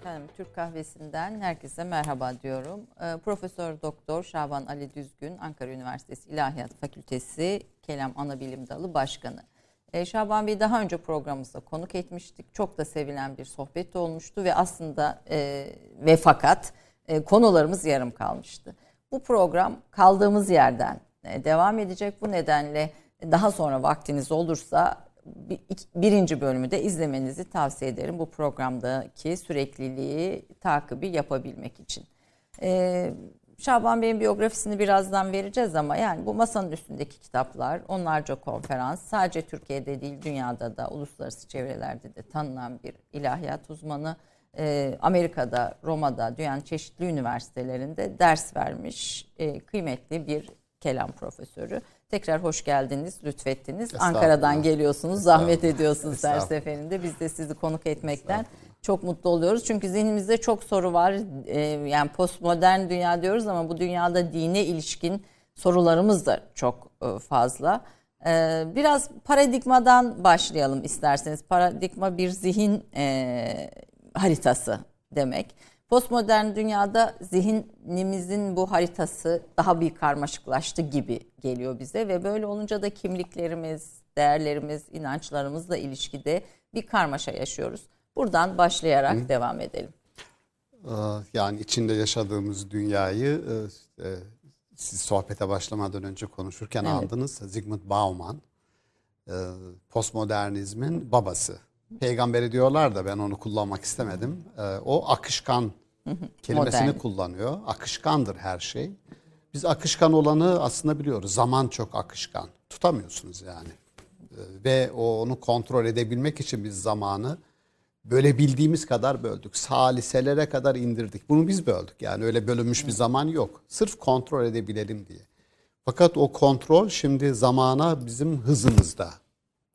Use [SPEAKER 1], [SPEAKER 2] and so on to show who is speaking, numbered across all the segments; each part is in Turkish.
[SPEAKER 1] Efendim Türk Kahvesi'nden herkese merhaba diyorum. Ee, Profesör Doktor Şaban Ali Düzgün, Ankara Üniversitesi İlahiyat Fakültesi Kelam Anabilim Dalı Başkanı. Ee, Şaban Bey daha önce programımızda konuk etmiştik. Çok da sevilen bir sohbet olmuştu ve aslında e, ve fakat e, konularımız yarım kalmıştı. Bu program kaldığımız yerden e, devam edecek. Bu nedenle daha sonra vaktiniz olursa birinci bölümü de izlemenizi tavsiye ederim bu programdaki sürekliliği takibi yapabilmek için. Ee, Şaban Bey'in biyografisini birazdan vereceğiz ama yani bu masanın üstündeki kitaplar, onlarca konferans, sadece Türkiye'de değil dünyada da uluslararası çevrelerde de tanınan bir ilahiyat uzmanı. Ee, Amerika'da, Roma'da, dünyanın çeşitli üniversitelerinde ders vermiş e, kıymetli bir kelam profesörü. Tekrar hoş geldiniz, lütfettiniz. Ankara'dan geliyorsunuz, zahmet ediyorsunuz her seferinde. Biz de sizi konuk etmekten çok mutlu oluyoruz. Çünkü zihnimizde çok soru var. Ee, yani postmodern dünya diyoruz ama bu dünyada dine ilişkin sorularımız da çok e, fazla. Ee, biraz paradigmadan başlayalım isterseniz. Paradigma bir zihin e, haritası demek. Postmodern dünyada zihnimizin bu haritası daha bir karmaşıklaştı gibi geliyor bize ve böyle olunca da kimliklerimiz, değerlerimiz, inançlarımızla ilişkide bir karmaşa yaşıyoruz. Buradan başlayarak Hı. devam edelim.
[SPEAKER 2] Ee, yani içinde yaşadığımız dünyayı e, e, siz sohbete başlamadan önce konuşurken evet. aldınız. Zygmunt Bauman e, postmodernizmin babası. Peygamberi diyorlar da ben onu kullanmak istemedim. O akışkan kelimesini Modern. kullanıyor. Akışkandır her şey. Biz akışkan olanı aslında biliyoruz. Zaman çok akışkan. Tutamıyorsunuz yani. Ee, ve onu kontrol edebilmek için biz zamanı böyle bildiğimiz kadar böldük. Saliselere kadar indirdik. Bunu biz böldük. Yani öyle bölünmüş bir zaman yok. Sırf kontrol edebilelim diye. Fakat o kontrol şimdi zamana bizim hızımızda.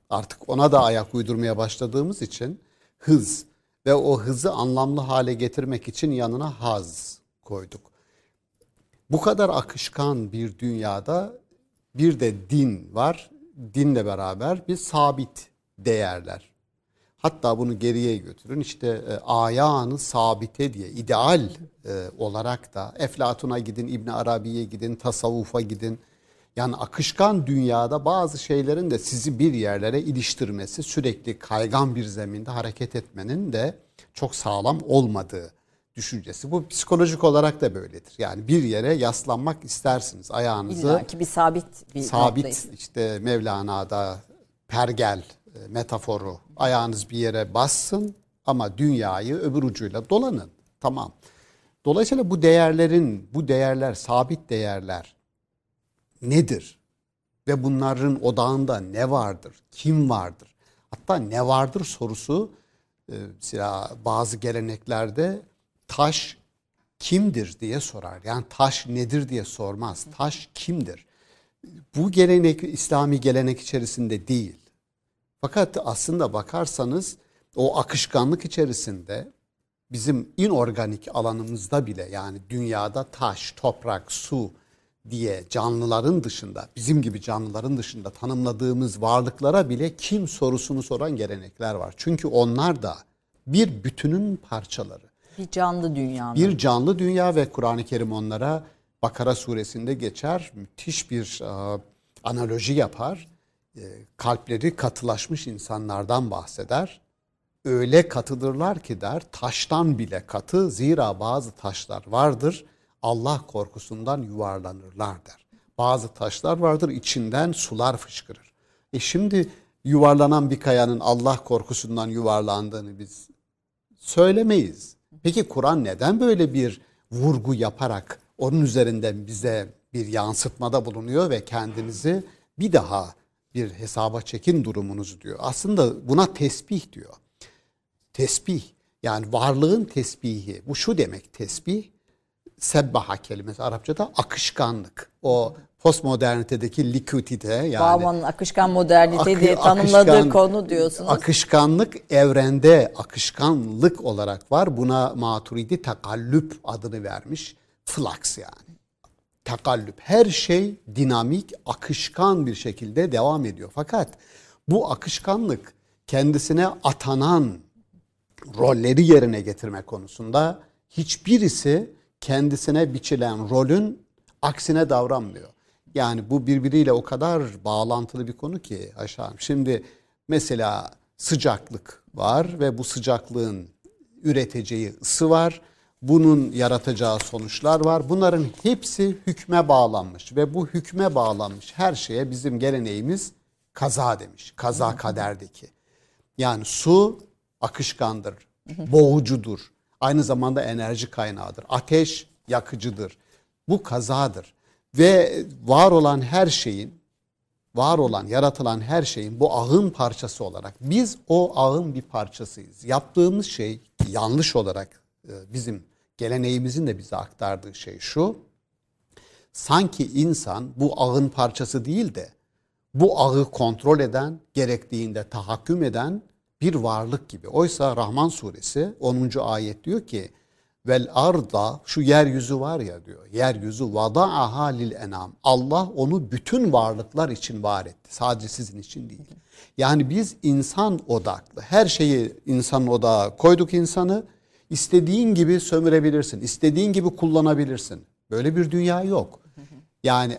[SPEAKER 2] Artık ona da ayak uydurmaya başladığımız için hız ve o hızı anlamlı hale getirmek için yanına haz koyduk. Bu kadar akışkan bir dünyada bir de din var. Dinle beraber bir sabit değerler. Hatta bunu geriye götürün işte e, ayağını sabite diye ideal e, olarak da Eflatun'a gidin, İbn Arabi'ye gidin, tasavvufa gidin. Yani akışkan dünyada bazı şeylerin de sizi bir yerlere iliştirmesi, sürekli kaygan bir zeminde hareket etmenin de çok sağlam olmadığı düşüncesi. Bu psikolojik olarak da böyledir. Yani bir yere yaslanmak istersiniz ayağınızı.
[SPEAKER 1] İlla ki bir sabit bir
[SPEAKER 2] Sabit noktayız. işte Mevlana'da pergel e, metaforu ayağınız bir yere bassın ama dünyayı öbür ucuyla dolanın. Tamam. Dolayısıyla bu değerlerin, bu değerler, sabit değerler nedir? Ve bunların odağında ne vardır? Kim vardır? Hatta ne vardır sorusu mesela bazı geleneklerde taş kimdir diye sorar. Yani taş nedir diye sormaz. Taş kimdir? Bu gelenek İslami gelenek içerisinde değil. Fakat aslında bakarsanız o akışkanlık içerisinde bizim inorganik alanımızda bile yani dünyada taş, toprak, su, diye canlıların dışında, bizim gibi canlıların dışında tanımladığımız varlıklara bile kim sorusunu soran gelenekler var. Çünkü onlar da bir bütünün parçaları.
[SPEAKER 1] Bir canlı dünya.
[SPEAKER 2] Bir canlı dünya ve Kur'an-ı Kerim onlara Bakara suresinde geçer. Müthiş bir e, analoji yapar. E, kalpleri katılaşmış insanlardan bahseder. Öyle katıdırlar ki der, taştan bile katı. Zira bazı taşlar vardır Allah korkusundan yuvarlanırlar der. Bazı taşlar vardır içinden sular fışkırır. E şimdi yuvarlanan bir kayanın Allah korkusundan yuvarlandığını biz söylemeyiz. Peki Kur'an neden böyle bir vurgu yaparak onun üzerinden bize bir yansıtmada bulunuyor ve kendinizi bir daha bir hesaba çekin durumunuzu diyor. Aslında buna tesbih diyor. Tesbih yani varlığın tesbihi. Bu şu demek tesbih sebbaha kelimesi Arapçada akışkanlık. O postmodernitedeki liquidite yani.
[SPEAKER 1] Bauman'ın akışkan modernite akı, diye tanımladığı akışkan, konu diyorsunuz.
[SPEAKER 2] Akışkanlık evrende akışkanlık olarak var. Buna Maturidi takallüp adını vermiş. Flux yani. Takallüp. Her şey dinamik, akışkan bir şekilde devam ediyor. Fakat bu akışkanlık kendisine atanan rolleri yerine getirme konusunda hiçbirisi kendisine biçilen rolün aksine davranmıyor. Yani bu birbiriyle o kadar bağlantılı bir konu ki aşağı. Şimdi mesela sıcaklık var ve bu sıcaklığın üreteceği ısı var. Bunun yaratacağı sonuçlar var. Bunların hepsi hükme bağlanmış ve bu hükme bağlanmış her şeye bizim geleneğimiz kaza demiş. Kaza kaderdeki. Yani su akışkandır, boğucudur. Aynı zamanda enerji kaynağıdır. Ateş yakıcıdır. Bu kazadır. Ve var olan her şeyin, var olan, yaratılan her şeyin bu ağın parçası olarak biz o ağın bir parçasıyız. Yaptığımız şey yanlış olarak e, bizim geleneğimizin de bize aktardığı şey şu. Sanki insan bu ağın parçası değil de bu ağı kontrol eden, gerektiğinde tahakküm eden bir varlık gibi. Oysa Rahman suresi 10. ayet diyor ki vel arda şu yeryüzü var ya diyor. Yeryüzü vada'aha lil enam. Allah onu bütün varlıklar için var etti. Sadece sizin için değil. Yani biz insan odaklı. Her şeyi insanın odağa koyduk insanı. İstediğin gibi sömürebilirsin. istediğin gibi kullanabilirsin. Böyle bir dünya yok. Yani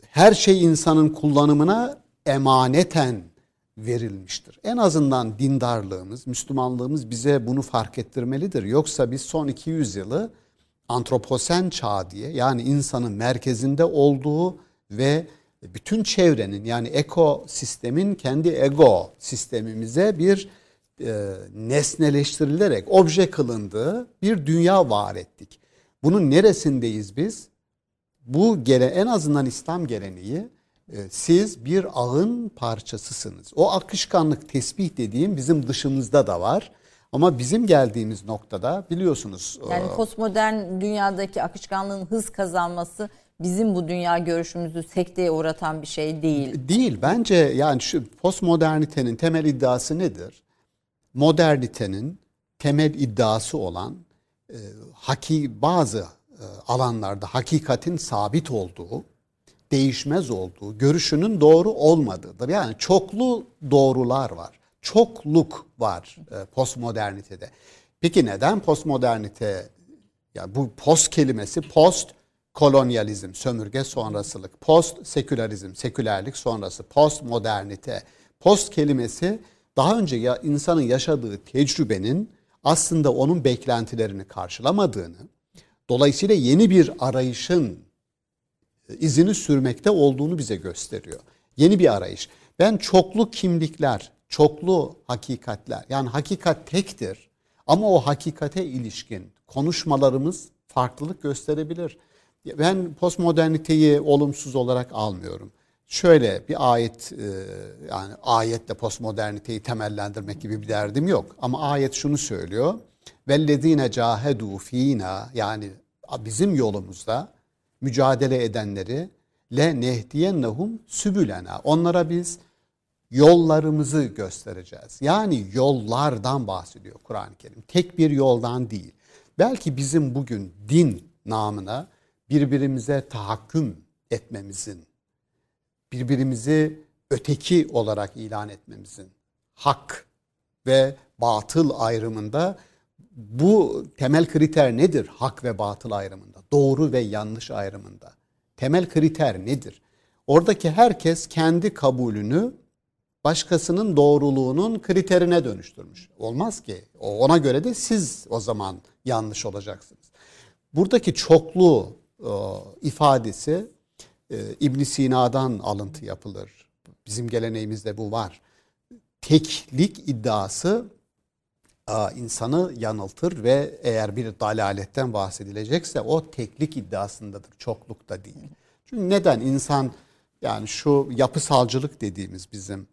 [SPEAKER 2] her şey insanın kullanımına emaneten verilmiştir. En azından dindarlığımız, Müslümanlığımız bize bunu fark ettirmelidir. Yoksa biz son 200 yılı antroposen çağ diye yani insanın merkezinde olduğu ve bütün çevrenin yani ekosistemin kendi ego sistemimize bir e, nesneleştirilerek obje kılındığı bir dünya var ettik. Bunun neresindeyiz biz? Bu gele en azından İslam geleneği siz bir ağın parçasısınız. O akışkanlık tesbih dediğim bizim dışımızda da var. Ama bizim geldiğimiz noktada biliyorsunuz.
[SPEAKER 1] Yani e, postmodern dünyadaki akışkanlığın hız kazanması bizim bu dünya görüşümüzü sekteye uğratan bir şey değil.
[SPEAKER 2] Değil. Bence yani şu postmodernitenin temel iddiası nedir? Modernitenin temel iddiası olan e, haki bazı e, alanlarda hakikatin sabit olduğu değişmez olduğu, görüşünün doğru olmadığıdır. Yani çoklu doğrular var. Çokluk var e, postmodernitede. Peki neden postmodernite? Yani bu post kelimesi post kolonyalizm, sömürge sonrasılık, post sekülerizm, sekülerlik sonrası, post modernite. Post kelimesi daha önce ya insanın yaşadığı tecrübenin aslında onun beklentilerini karşılamadığını, dolayısıyla yeni bir arayışın izini sürmekte olduğunu bize gösteriyor. Yeni bir arayış. Ben çoklu kimlikler, çoklu hakikatler yani hakikat tektir ama o hakikate ilişkin konuşmalarımız farklılık gösterebilir. Ben postmoderniteyi olumsuz olarak almıyorum. Şöyle bir ayet e, yani ayetle postmoderniteyi temellendirmek gibi bir derdim yok. Ama ayet şunu söylüyor. Vellezine cahedu fina yani bizim yolumuzda mücadele edenleri le nehdiyennehum sübülena. Onlara biz yollarımızı göstereceğiz. Yani yollardan bahsediyor Kur'an-ı Kerim. Tek bir yoldan değil. Belki bizim bugün din namına birbirimize tahakküm etmemizin, birbirimizi öteki olarak ilan etmemizin, hak ve batıl ayrımında bu temel kriter nedir hak ve batıl ayrımında? Doğru ve yanlış ayrımında. Temel kriter nedir? Oradaki herkes kendi kabulünü başkasının doğruluğunun kriterine dönüştürmüş. Olmaz ki. Ona göre de siz o zaman yanlış olacaksınız. Buradaki çoklu e, ifadesi e, ibn Sina'dan alıntı yapılır. Bizim geleneğimizde bu var. Teklik iddiası insanı yanıltır ve eğer bir dalaletten bahsedilecekse o teklik iddiasındadır, çoklukta değil. Çünkü neden insan yani şu yapısalcılık dediğimiz bizim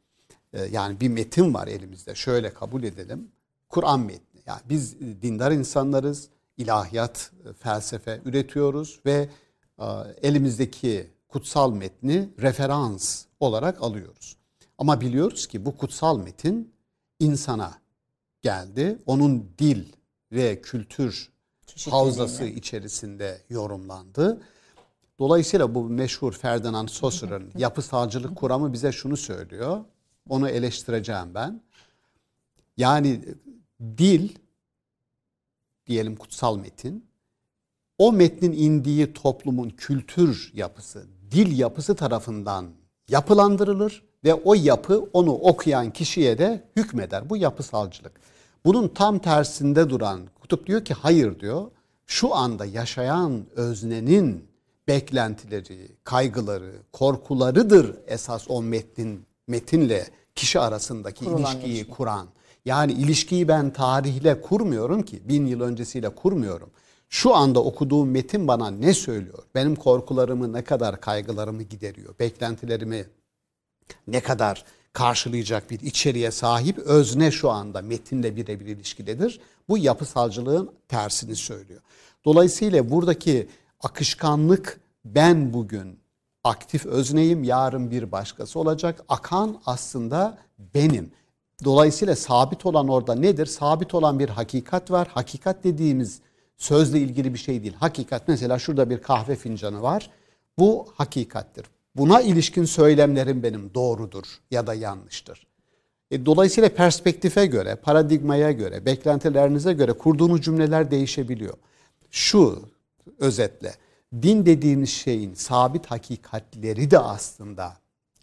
[SPEAKER 2] e, yani bir metin var elimizde şöyle kabul edelim. Kur'an metni. Yani biz dindar insanlarız, ilahiyat, e, felsefe üretiyoruz ve e, elimizdeki kutsal metni referans olarak alıyoruz. Ama biliyoruz ki bu kutsal metin insana geldi. Onun dil ve kültür havzası içerisinde yorumlandı. Dolayısıyla bu meşhur Ferdinand Saussure'ın yapısalcılık kuramı bize şunu söylüyor. Onu eleştireceğim ben. Yani dil diyelim kutsal metin o metnin indiği toplumun kültür yapısı, dil yapısı tarafından yapılandırılır ve o yapı onu okuyan kişiye de hükmeder. Bu yapısalcılık. Bunun tam tersinde duran kutup diyor ki hayır diyor. Şu anda yaşayan öznenin beklentileri, kaygıları, korkularıdır esas o metnin metinle kişi arasındaki Kurulan ilişkiyi ilişki. kuran. Yani ilişkiyi ben tarihle kurmuyorum ki. Bin yıl öncesiyle kurmuyorum. Şu anda okuduğum metin bana ne söylüyor? Benim korkularımı ne kadar kaygılarımı gideriyor? Beklentilerimi ne kadar karşılayacak bir içeriğe sahip özne şu anda metinle birebir ilişkidedir. Bu yapısalcılığın tersini söylüyor. Dolayısıyla buradaki akışkanlık ben bugün aktif özneyim, yarın bir başkası olacak. Akan aslında benim. Dolayısıyla sabit olan orada nedir? Sabit olan bir hakikat var. Hakikat dediğimiz sözle ilgili bir şey değil. Hakikat mesela şurada bir kahve fincanı var. Bu hakikattir. Buna ilişkin söylemlerim benim doğrudur ya da yanlıştır. E, dolayısıyla perspektife göre, paradigmaya göre, beklentilerinize göre kurduğunuz cümleler değişebiliyor. Şu özetle din dediğimiz şeyin sabit hakikatleri de aslında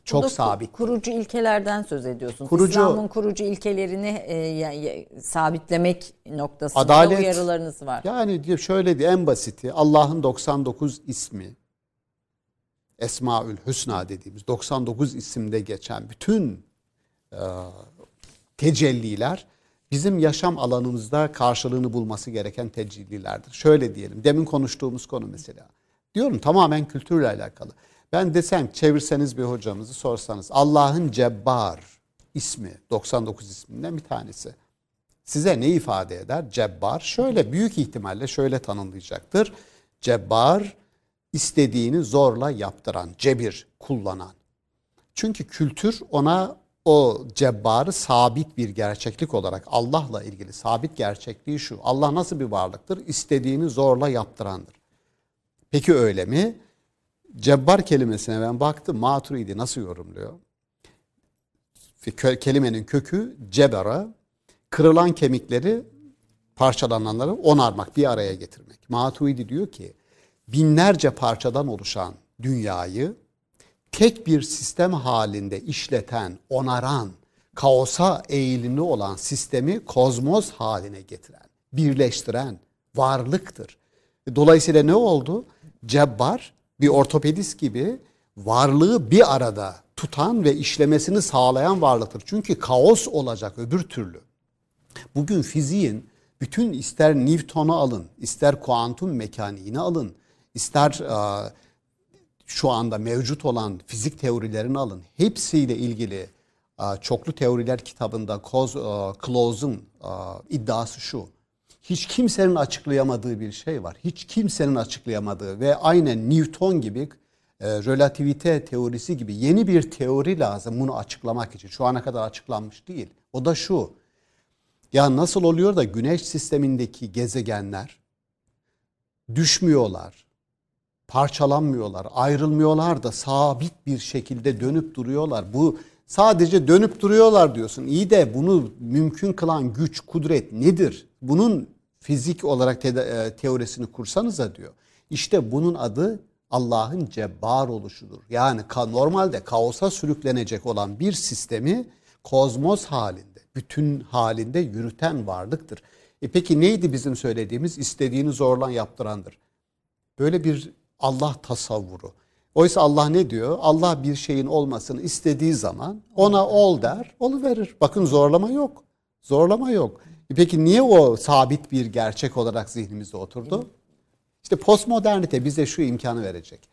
[SPEAKER 2] çok sabit.
[SPEAKER 1] Kurucu ilkelerden söz ediyorsunuz. Kurucu, İslam'ın kurucu ilkelerini e, sabitlemek noktasında adalet, uyarılarınız var.
[SPEAKER 2] Yani şöyle diye en basiti Allah'ın 99 ismi Esmaül Hüsna dediğimiz 99 isimde geçen bütün e, tecelliler bizim yaşam alanımızda karşılığını bulması gereken tecellilerdir. Şöyle diyelim, demin konuştuğumuz konu mesela. Diyorum tamamen kültürle alakalı. Ben desem çevirseniz bir hocamızı sorsanız Allah'ın Cebbar ismi 99 isminden bir tanesi. Size ne ifade eder? Cebbar şöyle büyük ihtimalle şöyle tanımlayacaktır. Cebbar istediğini zorla yaptıran, cebir kullanan. Çünkü kültür ona o cebbarı sabit bir gerçeklik olarak Allah'la ilgili sabit gerçekliği şu. Allah nasıl bir varlıktır? İstediğini zorla yaptırandır. Peki öyle mi? Cebbar kelimesine ben baktım. Maturidi nasıl yorumluyor? Kelimenin kökü cebara, kırılan kemikleri parçalananları onarmak, bir araya getirmek. Maturidi diyor ki binlerce parçadan oluşan dünyayı tek bir sistem halinde işleten, onaran, kaosa eğilimli olan sistemi kozmos haline getiren, birleştiren varlıktır. Dolayısıyla ne oldu? Cebbar bir ortopedist gibi varlığı bir arada tutan ve işlemesini sağlayan varlıktır. Çünkü kaos olacak öbür türlü. Bugün fiziğin bütün ister Newton'u alın, ister kuantum mekaniğini alın, ister e, şu anda mevcut olan fizik teorilerini alın. Hepsiyle ilgili e, çoklu teoriler kitabında Clause'un e, iddiası şu hiç kimsenin açıklayamadığı bir şey var. Hiç kimsenin açıklayamadığı ve aynen Newton gibi e, relativite teorisi gibi yeni bir teori lazım bunu açıklamak için. Şu ana kadar açıklanmış değil. O da şu. Ya nasıl oluyor da güneş sistemindeki gezegenler düşmüyorlar, parçalanmıyorlar, ayrılmıyorlar da sabit bir şekilde dönüp duruyorlar. Bu sadece dönüp duruyorlar diyorsun. İyi de bunu mümkün kılan güç, kudret nedir? Bunun fizik olarak te e, teorisini kursanıza diyor. İşte bunun adı Allah'ın cebbar oluşudur. Yani ka normalde kaosa sürüklenecek olan bir sistemi kozmos halinde, bütün halinde yürüten varlıktır. E peki neydi bizim söylediğimiz? İstediğini zorlan yaptırandır. Böyle bir Allah tasavvuru. Oysa Allah ne diyor? Allah bir şeyin olmasını istediği zaman ona ol der, olu verir. Bakın zorlama yok. Zorlama yok. E peki niye o sabit bir gerçek olarak zihnimizde oturdu? İşte postmodernite bize şu imkanı verecek.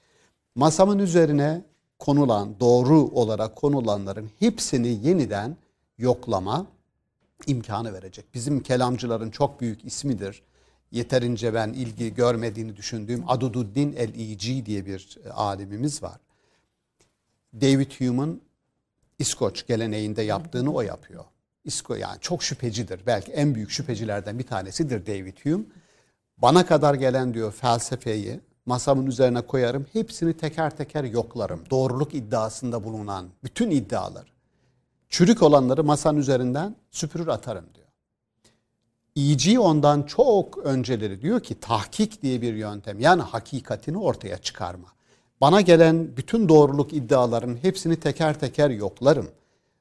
[SPEAKER 2] Masamın üzerine konulan, doğru olarak konulanların hepsini yeniden yoklama imkanı verecek. Bizim kelamcıların çok büyük ismidir. Yeterince ben ilgi görmediğini düşündüğüm Adududdin el-İci diye bir e, alimimiz var. David Hume'un İskoç geleneğinde yaptığını o yapıyor. İsko yani çok şüphecidir. Belki en büyük şüphecilerden bir tanesidir David Hume. Bana kadar gelen diyor felsefeyi masamın üzerine koyarım. Hepsini teker teker yoklarım. Doğruluk iddiasında bulunan bütün iddialar. Çürük olanları masanın üzerinden süpürür atarım diyor. İyici ondan çok önceleri diyor ki tahkik diye bir yöntem. Yani hakikatini ortaya çıkarma. Bana gelen bütün doğruluk iddialarının hepsini teker teker yoklarım.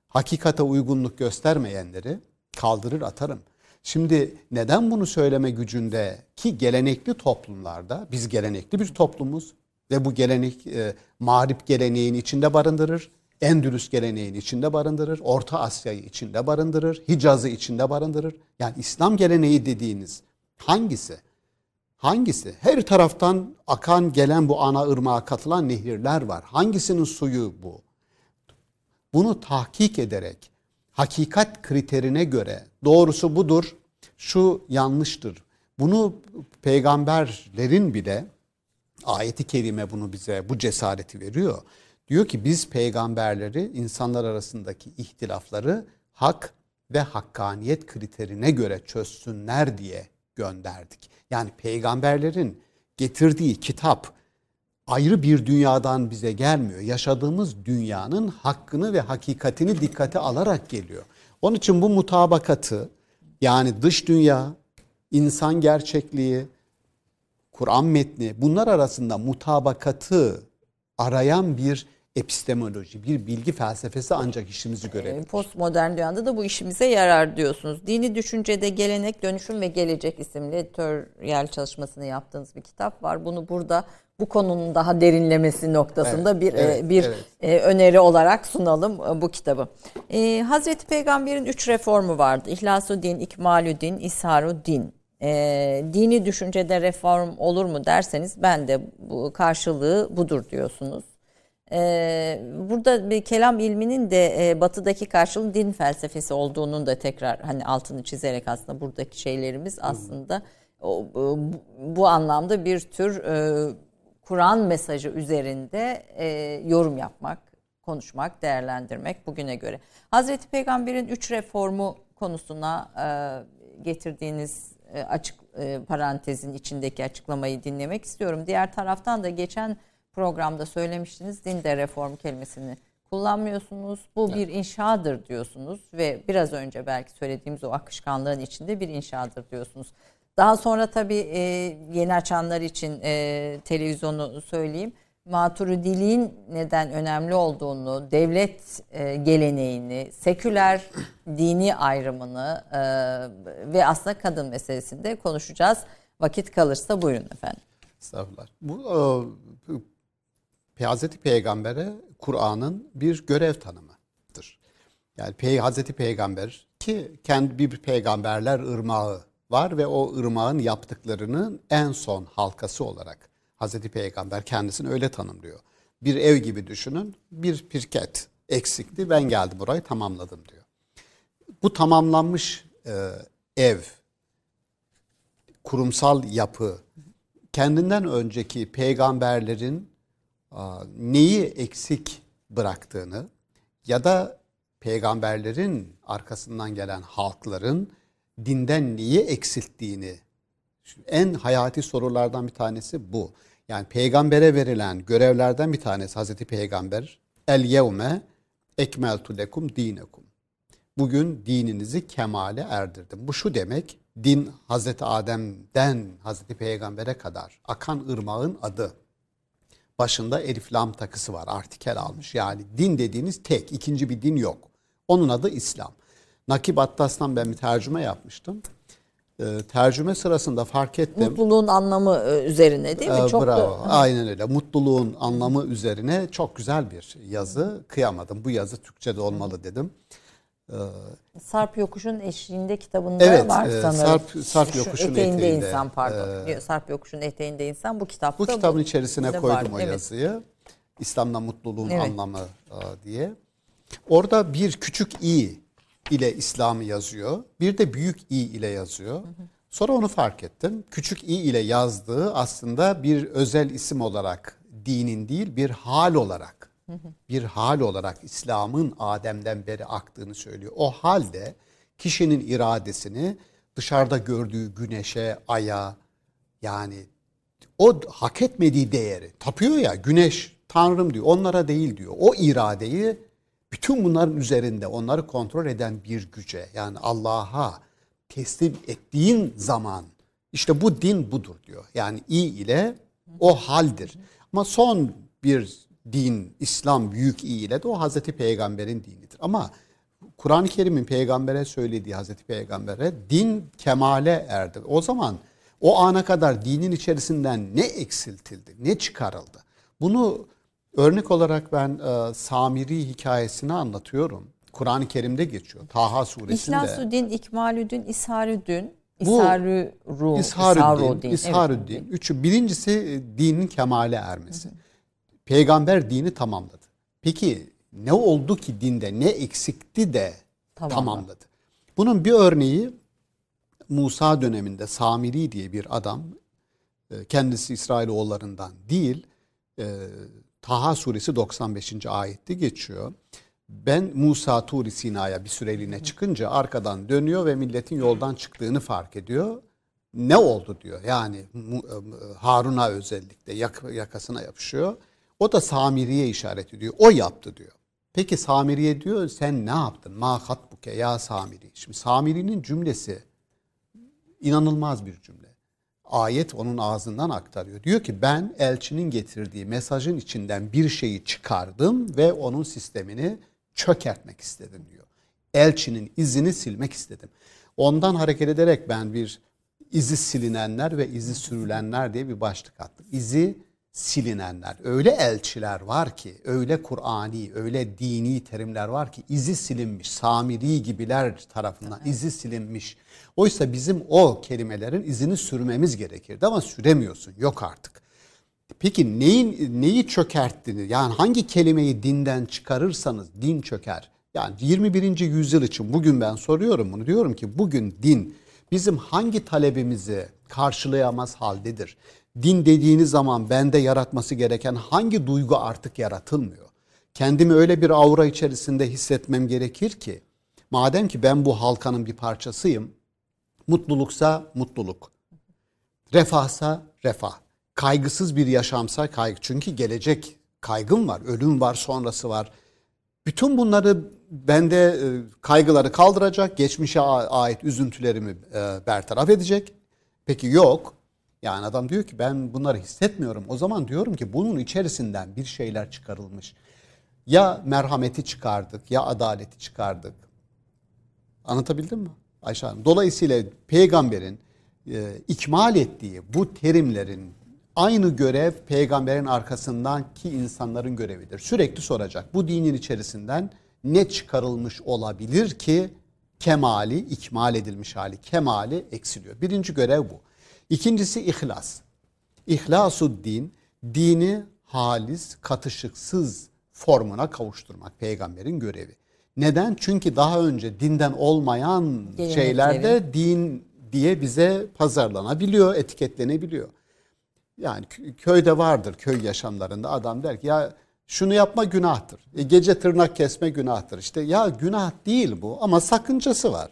[SPEAKER 2] Hakikate uygunluk göstermeyenleri kaldırır atarım. Şimdi neden bunu söyleme gücünde ki gelenekli toplumlarda biz gelenekli bir toplumuz ve bu gelenek e, mağrip geleneğin içinde barındırır. Endülüs geleneğini içinde barındırır. Orta Asya'yı içinde barındırır. Hicaz'ı içinde barındırır. Yani İslam geleneği dediğiniz hangisi? Hangisi? Her taraftan akan gelen bu ana ırmağa katılan nehirler var. Hangisinin suyu bu? Bunu tahkik ederek hakikat kriterine göre doğrusu budur, şu yanlıştır. Bunu peygamberlerin bile ayeti kerime bunu bize bu cesareti veriyor. Diyor ki biz peygamberleri insanlar arasındaki ihtilafları hak ve hakkaniyet kriterine göre çözsünler diye gönderdik. Yani peygamberlerin getirdiği kitap ayrı bir dünyadan bize gelmiyor. Yaşadığımız dünyanın hakkını ve hakikatini dikkate alarak geliyor. Onun için bu mutabakatı yani dış dünya, insan gerçekliği, Kur'an metni bunlar arasında mutabakatı arayan bir epistemoloji, bir bilgi felsefesi ancak işimizi görebilir.
[SPEAKER 1] Postmodern dünyada da bu işimize yarar diyorsunuz. Dini Düşüncede Gelenek, Dönüşüm ve Gelecek isimli editoryal çalışmasını yaptığınız bir kitap var. Bunu burada bu konunun daha derinlemesi noktasında evet, bir evet, bir evet. E, öneri olarak sunalım e, bu kitabı. E, Hazreti Peygamber'in üç reformu vardı. İhlas-ı din, ikmal din, ishar din. E, dini düşüncede reform olur mu derseniz ben de bu karşılığı budur diyorsunuz. Ee, burada bir kelam ilminin de e, batıdaki karşılığı din felsefesi olduğunun da tekrar hani altını çizerek aslında buradaki şeylerimiz aslında bu anlamda bir tür e, Kur'an mesajı üzerinde e, yorum yapmak, konuşmak, değerlendirmek bugüne göre. Hazreti Peygamber'in üç reformu konusuna getirdiğiniz açık parantezin içindeki açıklamayı dinlemek istiyorum. Diğer taraftan da geçen programda söylemiştiniz. Dinde reform kelimesini kullanmıyorsunuz. Bu evet. bir inşadır diyorsunuz ve biraz önce belki söylediğimiz o akışkanlığın içinde bir inşadır diyorsunuz. Daha sonra tabii e, yeni açanlar için e, televizyonu söyleyeyim. Maturidiliğin neden önemli olduğunu, devlet e, geleneğini, seküler dini ayrımını e, ve aslında kadın meselesinde konuşacağız. Vakit kalırsa buyurun efendim.
[SPEAKER 2] Estağfurullah. Bu Hazreti Peygamber'e Kur'an'ın bir görev tanımıdır. Yani Pey Hazreti Peygamber ki kendi bir peygamberler ırmağı var ve o ırmağın yaptıklarının en son halkası olarak Hazreti Peygamber kendisini öyle tanımlıyor. Bir ev gibi düşünün. Bir pirket eksikti. Ben geldim burayı tamamladım diyor. Bu tamamlanmış e, ev, kurumsal yapı kendinden önceki peygamberlerin neyi eksik bıraktığını ya da peygamberlerin arkasından gelen halkların dinden neyi eksilttiğini en hayati sorulardan bir tanesi bu. Yani peygambere verilen görevlerden bir tanesi Hazreti Peygamber el yevme ekmeltu lekum dinekum. Bugün dininizi kemale erdirdim. Bu şu demek din Hazreti Adem'den Hazreti Peygamber'e kadar akan ırmağın adı başında elif lam takısı var. Artikel almış. Yani din dediğiniz tek. ikinci bir din yok. Onun adı İslam. Nakib Attas'tan ben bir tercüme yapmıştım. E, tercüme sırasında fark ettim.
[SPEAKER 1] Mutluluğun anlamı e, üzerine değil mi?
[SPEAKER 2] E, çok bravo. Da... Aynen öyle. Mutluluğun anlamı üzerine çok güzel bir yazı. Kıyamadım. Bu yazı Türkçe'de olmalı dedim.
[SPEAKER 1] Sarp Yokuş'un eşliğinde kitabında
[SPEAKER 2] evet,
[SPEAKER 1] var
[SPEAKER 2] e,
[SPEAKER 1] sanırım.
[SPEAKER 2] Sarp, Sarp Yokuş'un
[SPEAKER 1] eteğinde, eteğinde insan pardon. E, Sarp Yokuş'un eteğinde insan bu kitapta.
[SPEAKER 2] Bu kitabın bu, içerisine koydum var. o evet. yazıyı. İslam'da mutluluğun evet. anlamı e, diye. Orada bir küçük i ile İslam'ı yazıyor. Bir de büyük i ile yazıyor. Hı hı. Sonra onu fark ettim. Küçük i ile yazdığı aslında bir özel isim olarak dinin değil bir hal olarak bir hal olarak İslam'ın Adem'den beri aktığını söylüyor. O halde kişinin iradesini dışarıda gördüğü güneşe, aya yani o hak etmediği değeri tapıyor ya güneş tanrım diyor onlara değil diyor. O iradeyi bütün bunların üzerinde onları kontrol eden bir güce yani Allah'a teslim ettiğin zaman işte bu din budur diyor. Yani i ile o haldir. Ama son bir din İslam büyük i ile de o Hazreti Peygamber'in dinidir. Ama Kur'an-ı Kerim'in peygambere söylediği Hazreti Peygamber'e din kemale erdi. O zaman o ana kadar dinin içerisinden ne eksiltildi, ne çıkarıldı? Bunu örnek olarak ben e, Samiri hikayesini anlatıyorum. Kur'an-ı Kerim'de geçiyor. Taha suresinde.
[SPEAKER 1] İhlasüddin, İkmalüddin, İsharüddin,
[SPEAKER 2] Bu
[SPEAKER 1] İsharü Ru,
[SPEAKER 2] İsharüddin, İsharüddin.
[SPEAKER 1] Evet.
[SPEAKER 2] Üçü, birincisi e, dinin kemale ermesi. Peygamber dini tamamladı. Peki ne oldu ki dinde ne eksikti de
[SPEAKER 1] Tamamladı.
[SPEAKER 2] tamamladı? Bunun bir örneği Musa döneminde Samiri diye bir adam e, kendisi İsrailoğullarından değil e, Taha suresi 95. ayette geçiyor. Ben Musa Turi Sina'ya bir süreliğine çıkınca arkadan dönüyor ve milletin yoldan çıktığını fark ediyor. Ne oldu diyor. Yani e, Harun'a özellikle yak- yakasına yapışıyor. O da Samiri'ye işaret ediyor. O yaptı diyor. Peki Samiri'ye diyor sen ne yaptın? Ma hatbuke ya Samiri. Şimdi Samiri'nin cümlesi inanılmaz bir cümle. Ayet onun ağzından aktarıyor. Diyor ki ben elçinin getirdiği mesajın içinden bir şeyi çıkardım ve onun sistemini çökertmek istedim diyor. Elçinin izini silmek istedim. Ondan hareket ederek ben bir izi silinenler ve izi sürülenler diye bir başlık attım. İzi silinenler. Öyle elçiler var ki, öyle Kur'ani, öyle dini terimler var ki izi silinmiş. Samiri gibiler tarafından izi silinmiş. Oysa bizim o kelimelerin izini sürmemiz gerekirdi ama süremiyorsun. Yok artık. Peki neyin neyi çökerttiğini yani hangi kelimeyi dinden çıkarırsanız din çöker. Yani 21. yüzyıl için bugün ben soruyorum bunu diyorum ki bugün din bizim hangi talebimizi karşılayamaz haldedir? Din dediğiniz zaman bende yaratması gereken hangi duygu artık yaratılmıyor? Kendimi öyle bir aura içerisinde hissetmem gerekir ki madem ki ben bu halkanın bir parçasıyım mutluluksa mutluluk, refahsa refah, kaygısız bir yaşamsa kaygı. Çünkü gelecek kaygım var, ölüm var, sonrası var. Bütün bunları bende e, kaygıları kaldıracak, geçmişe ait üzüntülerimi e, bertaraf edecek. Peki yok. Yani adam diyor ki ben bunları hissetmiyorum. O zaman diyorum ki bunun içerisinden bir şeyler çıkarılmış. Ya merhameti çıkardık ya adaleti çıkardık. Anlatabildim mi Ayşe Hanım? Dolayısıyla peygamberin e, ikmal ettiği bu terimlerin aynı görev peygamberin arkasındaki insanların görevidir. Sürekli soracak. Bu dinin içerisinden ne çıkarılmış olabilir ki kemali, ikmal edilmiş hali, kemali eksiliyor. Birinci görev bu. İkincisi ihlas. İhlasud din, dini halis, katışıksız formuna kavuşturmak peygamberin görevi. Neden? Çünkü daha önce dinden olmayan
[SPEAKER 1] Gelenekleri.
[SPEAKER 2] şeylerde din diye bize pazarlanabiliyor, etiketlenebiliyor. Yani kö- köyde vardır köy yaşamlarında adam der ki ya şunu yapma günahtır. E, gece tırnak kesme günahtır. İşte ya günah değil bu ama sakıncası var.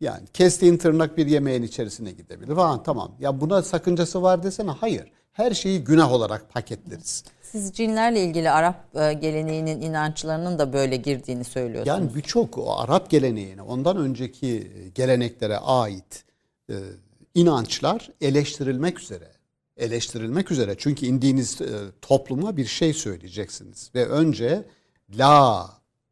[SPEAKER 2] Yani kestiğin tırnak bir yemeğin içerisine gidebilir. Falan tamam. Ya buna sakıncası var desene. Hayır. Her şeyi günah olarak paketleriz.
[SPEAKER 1] Siz cinlerle ilgili Arap e, geleneğinin inançlarının da böyle girdiğini söylüyorsunuz.
[SPEAKER 2] Yani birçok o Arap geleneğine, ondan önceki geleneklere ait e, inançlar eleştirilmek üzere. Eleştirilmek üzere. Çünkü indiğiniz e, topluma bir şey söyleyeceksiniz. Ve önce la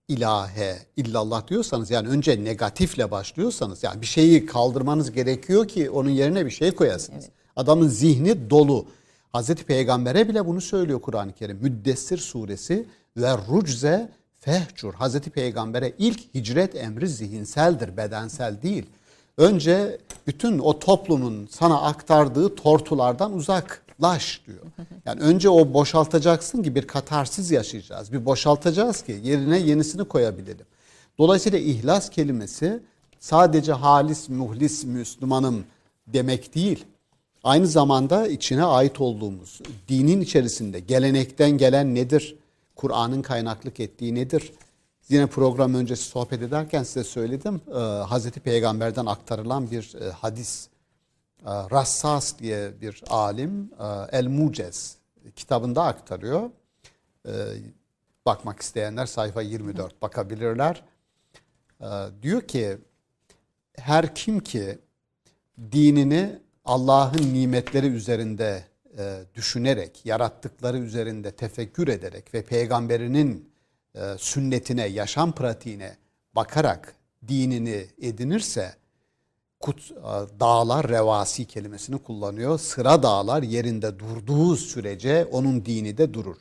[SPEAKER 2] ilahe illallah diyorsanız yani önce negatifle başlıyorsanız yani bir şeyi kaldırmanız gerekiyor ki onun yerine bir şey koyasınız. Adamın zihni dolu. Hazreti Peygamber'e bile bunu söylüyor Kur'an-ı Kerim. Müddessir suresi ve rucze fehcur. Hazreti Peygamber'e ilk hicret emri zihinseldir, bedensel değil. Önce bütün o toplumun sana aktardığı tortulardan uzaklaş diyor. Yani önce o boşaltacaksın ki bir katarsiz yaşayacağız. Bir boşaltacağız ki yerine yenisini koyabilelim. Dolayısıyla ihlas kelimesi sadece halis, muhlis, Müslümanım demek değil. Aynı zamanda içine ait olduğumuz dinin içerisinde gelenekten gelen nedir? Kur'an'ın kaynaklık ettiği nedir? Yine program öncesi sohbet ederken size söyledim. Hazreti Peygamber'den aktarılan bir e, hadis. Ee, Rassas diye bir alim e, El Mucez kitabında aktarıyor. Ee, bakmak isteyenler sayfa 24 bakabilirler. Ee, diyor ki her kim ki dinini Allah'ın nimetleri üzerinde e, düşünerek, yarattıkları üzerinde tefekkür ederek ve peygamberinin e, sünnetine, yaşam pratiğine bakarak dinini edinirse kut, dağlar revasi kelimesini kullanıyor. Sıra dağlar yerinde durduğu sürece onun dini de durur.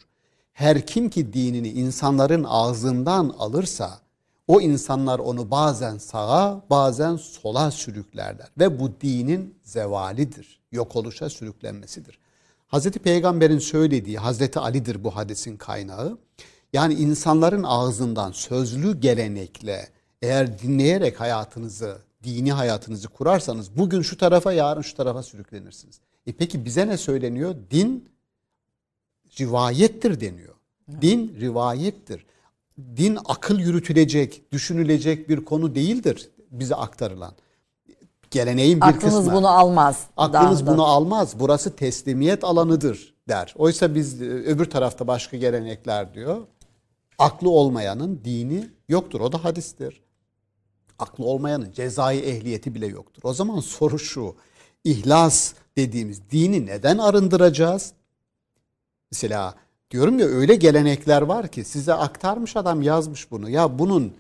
[SPEAKER 2] Her kim ki dinini insanların ağzından alırsa o insanlar onu bazen sağa bazen sola sürüklerler ve bu dinin zevalidir. Yok oluşa sürüklenmesidir. Hazreti Peygamber'in söylediği Hazreti Ali'dir bu hadisin kaynağı. Yani insanların ağzından sözlü gelenekle eğer dinleyerek hayatınızı, dini hayatınızı kurarsanız bugün şu tarafa yarın şu tarafa sürüklenirsiniz. E peki bize ne söyleniyor? Din rivayettir deniyor. Din rivayettir. Din akıl yürütülecek, düşünülecek bir konu değildir bize aktarılan. Geleneğin bir
[SPEAKER 1] Aklınız
[SPEAKER 2] kısmı.
[SPEAKER 1] bunu almaz.
[SPEAKER 2] Aklınız bunu almaz. Burası teslimiyet alanıdır der. Oysa biz e, öbür tarafta başka gelenekler diyor. Aklı olmayanın dini yoktur. O da hadistir. Aklı olmayanın cezai ehliyeti bile yoktur. O zaman soru şu. İhlas dediğimiz dini neden arındıracağız? Mesela diyorum ya öyle gelenekler var ki size aktarmış adam yazmış bunu. Ya bunun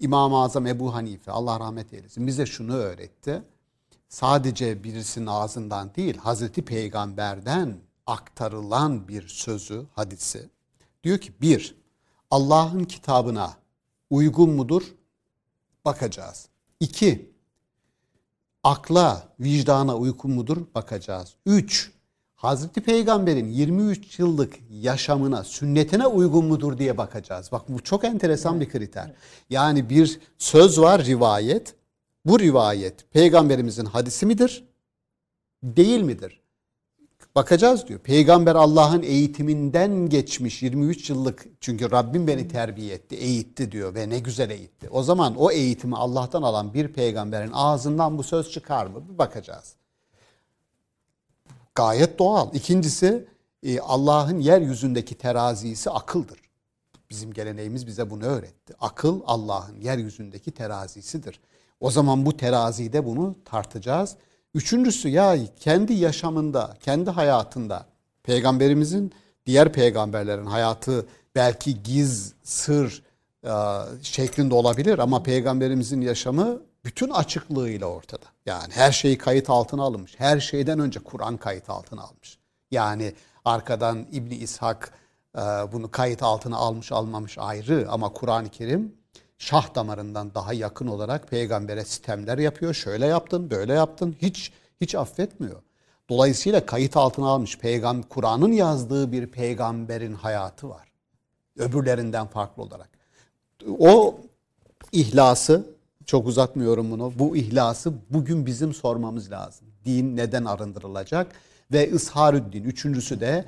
[SPEAKER 2] İmam-ı Azam Ebu Hanife Allah rahmet eylesin bize şunu öğretti. Sadece birisinin ağzından değil Hazreti Peygamber'den aktarılan bir sözü, hadisi. Diyor ki bir, Allah'ın kitabına uygun mudur? Bakacağız. İki, akla, vicdana uygun mudur? Bakacağız. Üç, Hazreti Peygamber'in 23 yıllık yaşamına, sünnetine uygun mudur diye bakacağız. Bak bu çok enteresan bir kriter. Yani bir söz var rivayet. Bu rivayet peygamberimizin hadisi midir? Değil midir? Bakacağız diyor. Peygamber Allah'ın eğitiminden geçmiş 23 yıllık çünkü Rabbim beni terbiye etti, eğitti diyor ve ne güzel eğitti. O zaman o eğitimi Allah'tan alan bir peygamberin ağzından bu söz çıkar mı? Bir bakacağız. Gayet doğal. İkincisi e, Allah'ın yeryüzündeki terazisi akıldır. Bizim geleneğimiz bize bunu öğretti. Akıl Allah'ın yeryüzündeki terazisidir. O zaman bu terazide bunu tartacağız. Üçüncüsü ya kendi yaşamında, kendi hayatında peygamberimizin diğer peygamberlerin hayatı belki giz, sır e, şeklinde olabilir ama peygamberimizin yaşamı bütün açıklığıyla ortada. Yani her şeyi kayıt altına alınmış. Her şeyden önce Kur'an kayıt altına almış. Yani arkadan İbni İshak e, bunu kayıt altına almış almamış ayrı ama Kur'an-ı Kerim şah damarından daha yakın olarak peygambere sistemler yapıyor. Şöyle yaptın, böyle yaptın. Hiç hiç affetmiyor. Dolayısıyla kayıt altına almış peygamber Kur'an'ın yazdığı bir peygamberin hayatı var. Öbürlerinden farklı olarak. O ihlası çok uzatmıyorum bunu. Bu ihlası bugün bizim sormamız lazım. Din neden arındırılacak? Ve ısharüddin. Üçüncüsü de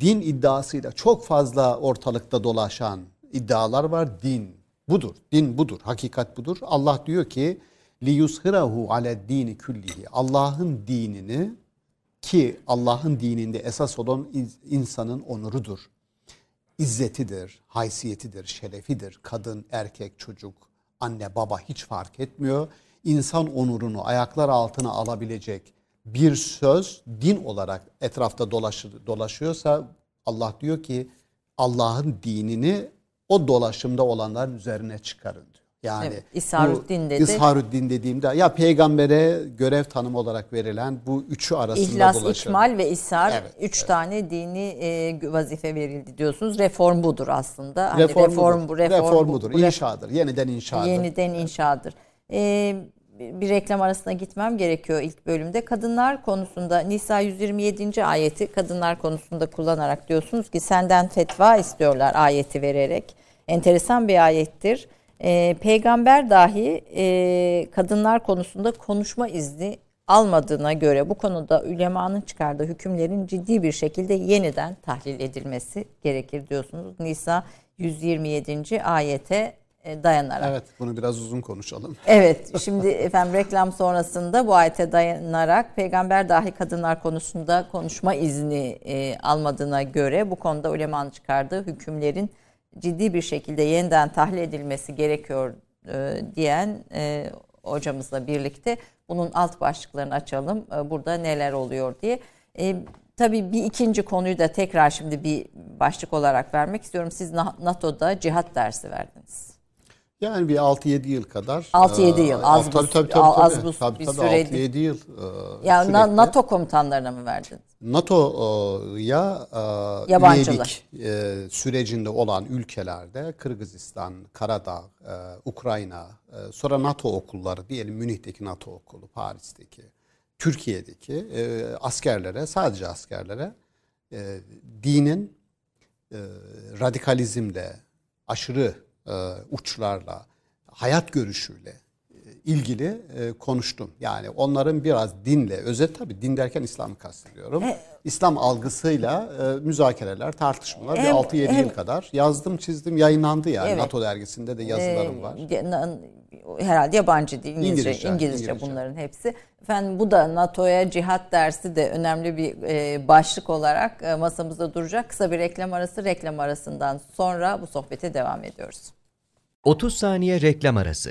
[SPEAKER 2] din iddiasıyla çok fazla ortalıkta dolaşan iddialar var. Din budur. Din budur. Hakikat budur. Allah diyor ki li yushirahu ale dini küllihi. Allah'ın dinini ki Allah'ın dininde esas olan insanın onurudur. İzzetidir, haysiyetidir, şerefidir. Kadın, erkek, çocuk, anne, baba hiç fark etmiyor. İnsan onurunu ayaklar altına alabilecek bir söz din olarak etrafta dolaşıyorsa Allah diyor ki Allah'ın dinini o dolaşımda olanların üzerine çıkarın diyor. Yani
[SPEAKER 1] evet, İsharüddin dedi.
[SPEAKER 2] İsharüddin dediğimde ya peygambere görev tanımı olarak verilen bu üçü arasında
[SPEAKER 1] İhlas. İhlas, ikmal ve ishar
[SPEAKER 2] evet,
[SPEAKER 1] üç
[SPEAKER 2] evet.
[SPEAKER 1] tane dini e, vazife verildi diyorsunuz. Reform budur aslında.
[SPEAKER 2] Hani reform, reform
[SPEAKER 1] bu,
[SPEAKER 2] reform, reform budur. Bu, inşadır. Yeniden inşadır.
[SPEAKER 1] Yeniden inşadır. Ee, bir reklam arasına gitmem gerekiyor ilk bölümde. Kadınlar konusunda Nisa 127. ayeti kadınlar konusunda kullanarak diyorsunuz ki senden fetva istiyorlar ayeti vererek. Enteresan bir ayettir. Ee, peygamber dahi e, kadınlar konusunda konuşma izni almadığına göre bu konuda ülemanın çıkardığı hükümlerin ciddi bir şekilde yeniden tahlil edilmesi gerekir diyorsunuz. Nisa 127. ayete e, dayanarak.
[SPEAKER 2] Evet bunu biraz uzun konuşalım.
[SPEAKER 1] Evet şimdi efendim reklam sonrasında bu ayete dayanarak peygamber dahi kadınlar konusunda konuşma izni e, almadığına göre bu konuda ulemanın çıkardığı hükümlerin ciddi bir şekilde yeniden tahlil edilmesi gerekiyor e, diyen e, hocamızla birlikte bunun alt başlıklarını açalım. E, burada neler oluyor diye. E, tabii bir ikinci konuyu da tekrar şimdi bir başlık olarak vermek istiyorum. Siz NATO'da cihat dersi verdiniz.
[SPEAKER 2] Yani bir 6-7 yıl kadar.
[SPEAKER 1] 6-7 yıl az
[SPEAKER 2] tabii,
[SPEAKER 1] bu,
[SPEAKER 2] tabii, tabii,
[SPEAKER 1] az bu
[SPEAKER 2] tabii,
[SPEAKER 1] bir
[SPEAKER 2] tabii,
[SPEAKER 1] süreydi.
[SPEAKER 2] 6-7 yıl.
[SPEAKER 1] E, ya sürekli. NATO komutanlarına mı verdiniz?
[SPEAKER 2] NATO'ya e, üyelik e, sürecinde olan ülkelerde Kırgızistan, Karadağ, e, Ukrayna, e, sonra NATO okulları diyelim Münih'teki NATO okulu, Paris'teki, Türkiye'deki e, askerlere, sadece askerlere e, dinin e, radikalizmle, aşırı e, uçlarla, hayat görüşüyle ilgili e, konuştum. Yani onların biraz dinle, özet tabii din derken İslam'ı kastediyorum. E, İslam algısıyla e, müzakereler, tartışmalar hem, bir 6-7 yıl kadar yazdım, çizdim, yayınlandı yani. Evet. NATO dergisinde de yazılarım var.
[SPEAKER 1] E, herhalde yabancı değil, İngilizce, İngilizce, İngilizce, İngilizce bunların hepsi. Efendim bu da NATO'ya cihat dersi de önemli bir e, başlık olarak e, masamızda duracak. Kısa bir reklam arası, reklam arasından sonra bu sohbete devam ediyoruz.
[SPEAKER 3] 30 saniye reklam arası.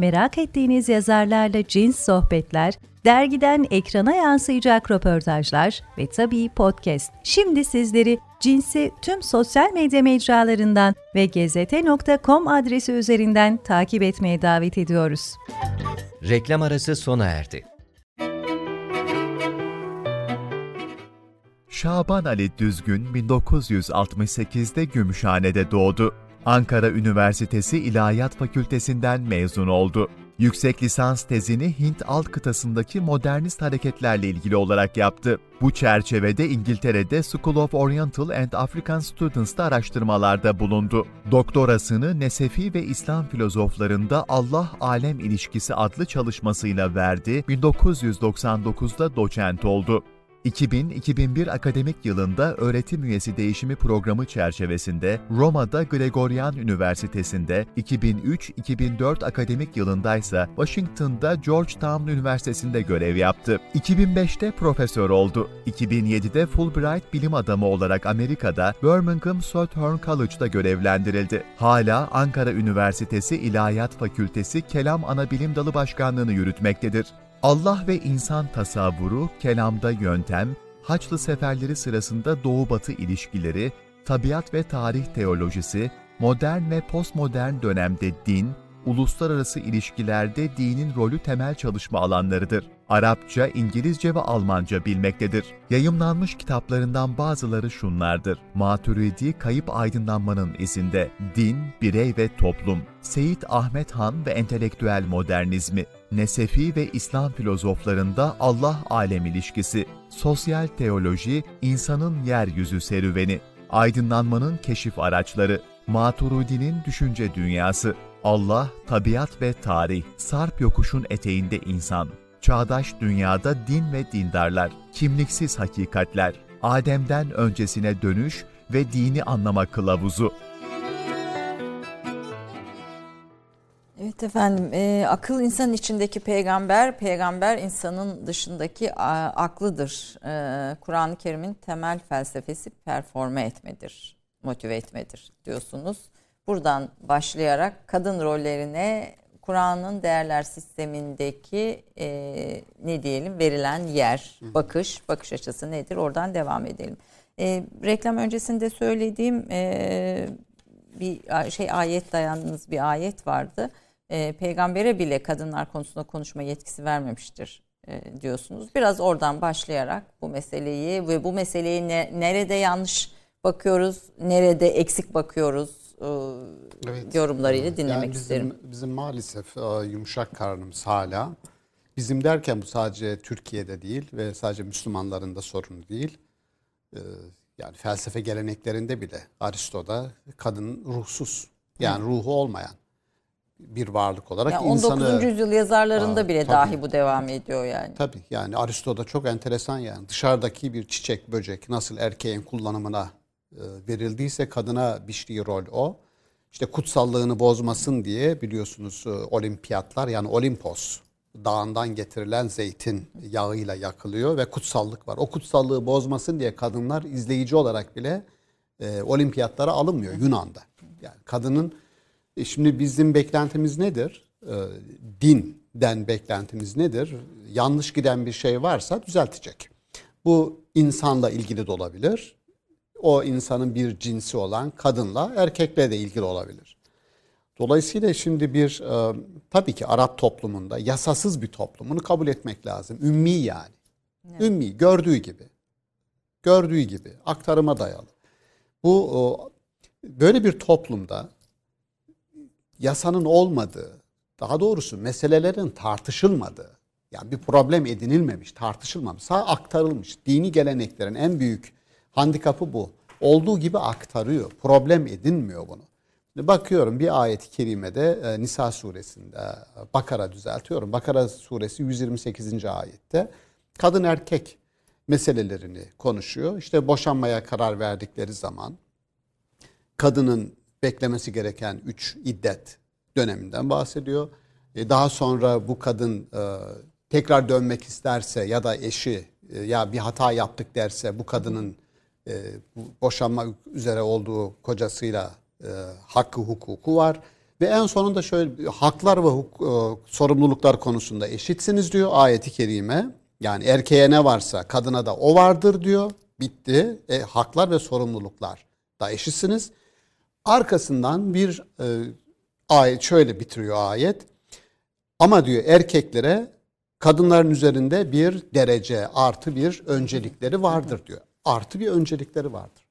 [SPEAKER 4] merak ettiğiniz yazarlarla cins sohbetler, dergiden ekrana yansıyacak röportajlar ve tabii podcast. Şimdi sizleri cinsi tüm sosyal medya mecralarından ve gezete.com adresi üzerinden takip etmeye davet ediyoruz.
[SPEAKER 3] Reklam arası sona erdi.
[SPEAKER 5] Şaban Ali Düzgün 1968'de Gümüşhane'de doğdu. Ankara Üniversitesi İlahiyat Fakültesinden mezun oldu. Yüksek lisans tezini Hint alt kıtasındaki modernist hareketlerle ilgili olarak yaptı. Bu çerçevede İngiltere'de School of Oriental and African Students'ta araştırmalarda bulundu. Doktorasını Nesefi ve İslam filozoflarında Allah-alem ilişkisi adlı çalışmasıyla verdi, 1999'da doçent oldu. 2000-2001 akademik yılında öğretim üyesi değişimi programı çerçevesinde Roma'da Gregorian Üniversitesi'nde, 2003-2004 akademik yılındaysa Washington'da Georgetown Üniversitesi'nde görev yaptı. 2005'te profesör oldu. 2007'de Fulbright bilim adamı olarak Amerika'da Birmingham Southern College'da görevlendirildi. Hala Ankara Üniversitesi İlahiyat Fakültesi Kelam Anabilim Dalı Başkanlığını yürütmektedir. Allah ve insan tasavvuru, kelamda yöntem, Haçlı seferleri sırasında Doğu-Batı ilişkileri, tabiat ve tarih teolojisi, modern ve postmodern dönemde din, uluslararası ilişkilerde dinin rolü temel çalışma alanlarıdır. Arapça, İngilizce ve Almanca bilmektedir. Yayımlanmış kitaplarından bazıları şunlardır. Maturidi Kayıp Aydınlanmanın izinde, Din, Birey ve Toplum, Seyit Ahmet Han ve Entelektüel Modernizmi, Nesefi ve İslam filozoflarında Allah-alem ilişkisi, Sosyal Teoloji, insanın Yeryüzü Serüveni, Aydınlanmanın Keşif Araçları, Maturidi'nin Düşünce Dünyası, Allah, Tabiat ve Tarih, Sarp Yokuşun Eteğinde insan, Çağdaş Dünyada Din ve Dindarlar, Kimliksiz Hakikatler, Adem'den Öncesine Dönüş ve Dini Anlama Kılavuzu,
[SPEAKER 1] Evet efendim, e, akıl insanın içindeki peygamber, peygamber insanın dışındaki a, aklıdır. E, Kur'an-ı Kerim'in temel felsefesi performe etmedir, motive etmedir diyorsunuz. Buradan başlayarak kadın rollerine Kur'an'ın değerler sistemindeki e, ne diyelim verilen yer, bakış, bakış açısı nedir? Oradan devam edelim. E, reklam öncesinde söylediğim e, bir şey ayet dayandığınız bir ayet vardı e, peygambere bile kadınlar konusunda konuşma yetkisi vermemiştir e, diyorsunuz. Biraz oradan başlayarak bu meseleyi ve bu meseleyi ne, nerede yanlış bakıyoruz, nerede eksik bakıyoruz evet. yorumlarıyla dinlemek yani bizim, isterim.
[SPEAKER 2] Bizim maalesef e, yumuşak karnımız hala. Bizim derken bu sadece Türkiye'de değil ve sadece Müslümanların da sorunu değil. E, yani felsefe geleneklerinde bile Aristo'da kadın ruhsuz yani ruhu olmayan bir varlık olarak
[SPEAKER 1] yani 19. insanı... 19. yüzyıl yazarlarında Aa, bile tabii, dahi bu devam ediyor yani.
[SPEAKER 2] Tabii yani Aristo'da çok enteresan yani dışarıdaki bir çiçek böcek nasıl erkeğin kullanımına verildiyse kadına biçtiği rol o. İşte kutsallığını bozmasın diye biliyorsunuz e, olimpiyatlar yani Olimpos dağından getirilen zeytin yağıyla yakılıyor ve kutsallık var. O kutsallığı bozmasın diye kadınlar izleyici olarak bile e, olimpiyatlara alınmıyor Yunan'da. Yani kadının e, şimdi bizim beklentimiz nedir? E, dinden beklentimiz nedir? Yanlış giden bir şey varsa düzeltecek. Bu insanla ilgili de olabilir. O insanın bir cinsi olan kadınla erkekle de ilgili olabilir. Dolayısıyla şimdi bir e, tabii ki Arap toplumunda yasasız bir toplumunu kabul etmek lazım. Ümmi yani. Evet. Ümmi gördüğü gibi. Gördüğü gibi aktarıma dayalı. Bu o, böyle bir toplumda yasanın olmadığı, daha doğrusu meselelerin tartışılmadığı, yani bir problem edinilmemiş, tartışılmamış, sadece aktarılmış. Dini geleneklerin en büyük handikapı bu. Olduğu gibi aktarıyor, problem edinmiyor bunu. Bakıyorum bir ayet-i kerimede e, Nisa suresinde, Bakara düzeltiyorum. Bakara suresi 128. ayette kadın erkek meselelerini konuşuyor. İşte boşanmaya karar verdikleri zaman kadının beklemesi gereken 3 iddet döneminden bahsediyor. E, daha sonra bu kadın e, tekrar dönmek isterse ya da eşi ya bir hata yaptık derse bu kadının boşanma üzere olduğu kocasıyla e, hakkı hukuku var. Ve en sonunda şöyle haklar ve huk, e, sorumluluklar konusunda eşitsiniz diyor ayeti kerime. Yani erkeğe ne varsa kadına da o vardır diyor. Bitti. E, haklar ve sorumluluklar da eşitsiniz. Arkasından bir e, ayet şöyle bitiriyor ayet. Ama diyor erkeklere kadınların üzerinde bir derece artı bir öncelikleri vardır diyor. Artı bir öncelikleri vardır.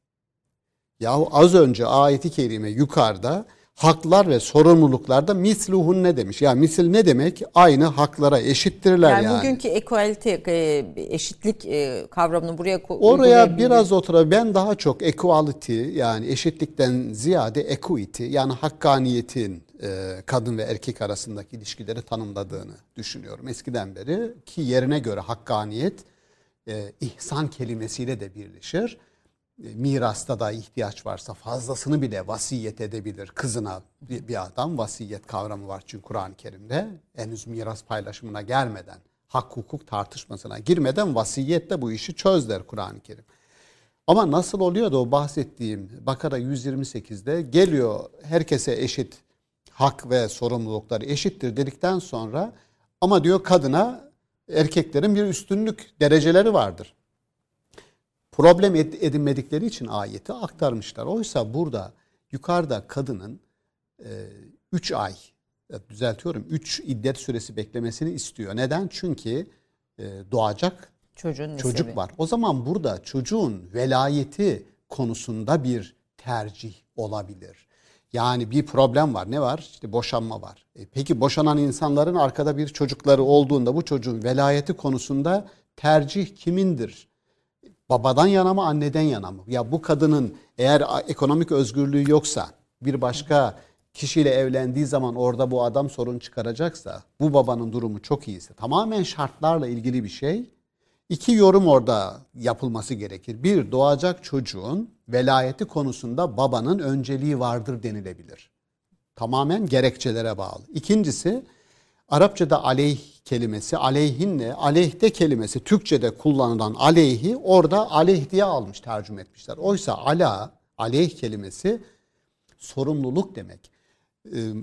[SPEAKER 2] Yahu az önce ayeti kerime yukarıda haklar ve sorumluluklarda misluhun ne demiş? Ya misil ne demek? Aynı haklara eşittirler yani.
[SPEAKER 1] Yani bugünkü equality, e, eşitlik e, kavramını buraya
[SPEAKER 2] Oraya biraz otura ben daha çok equality yani eşitlikten ziyade equity yani hakkaniyetin e, kadın ve erkek arasındaki ilişkileri tanımladığını düşünüyorum. Eskiden beri ki yerine göre hakkaniyet ihsan kelimesiyle de birleşir mirasta da ihtiyaç varsa fazlasını bile vasiyet edebilir kızına bir adam. Vasiyet kavramı var çünkü Kur'an-ı Kerim'de henüz miras paylaşımına gelmeden, hak hukuk tartışmasına girmeden vasiyette bu işi çöz der Kur'an-ı Kerim. Ama nasıl oluyor da o bahsettiğim Bakara 128'de geliyor herkese eşit hak ve sorumlulukları eşittir dedikten sonra ama diyor kadına erkeklerin bir üstünlük dereceleri vardır problem edinmedikleri için ayeti aktarmışlar. Oysa burada yukarıda kadının 3 e, ay düzeltiyorum 3 iddet süresi beklemesini istiyor. Neden? Çünkü e, doğacak Çocuğun çocuk var. O zaman burada çocuğun velayeti konusunda bir tercih olabilir. Yani bir problem var. Ne var? İşte boşanma var. E peki boşanan insanların arkada bir çocukları olduğunda bu çocuğun velayeti konusunda tercih kimindir? babadan yana mı anneden yana mı? Ya bu kadının eğer ekonomik özgürlüğü yoksa bir başka kişiyle evlendiği zaman orada bu adam sorun çıkaracaksa bu babanın durumu çok iyiyse tamamen şartlarla ilgili bir şey. İki yorum orada yapılması gerekir. Bir doğacak çocuğun velayeti konusunda babanın önceliği vardır denilebilir. Tamamen gerekçelere bağlı. İkincisi Arapçada aleyh kelimesi aleyhinle aleyhte kelimesi Türkçe'de kullanılan aleyhi orada aleyh diye almış tercüme etmişler. Oysa ala aleyh kelimesi sorumluluk demek. Ee,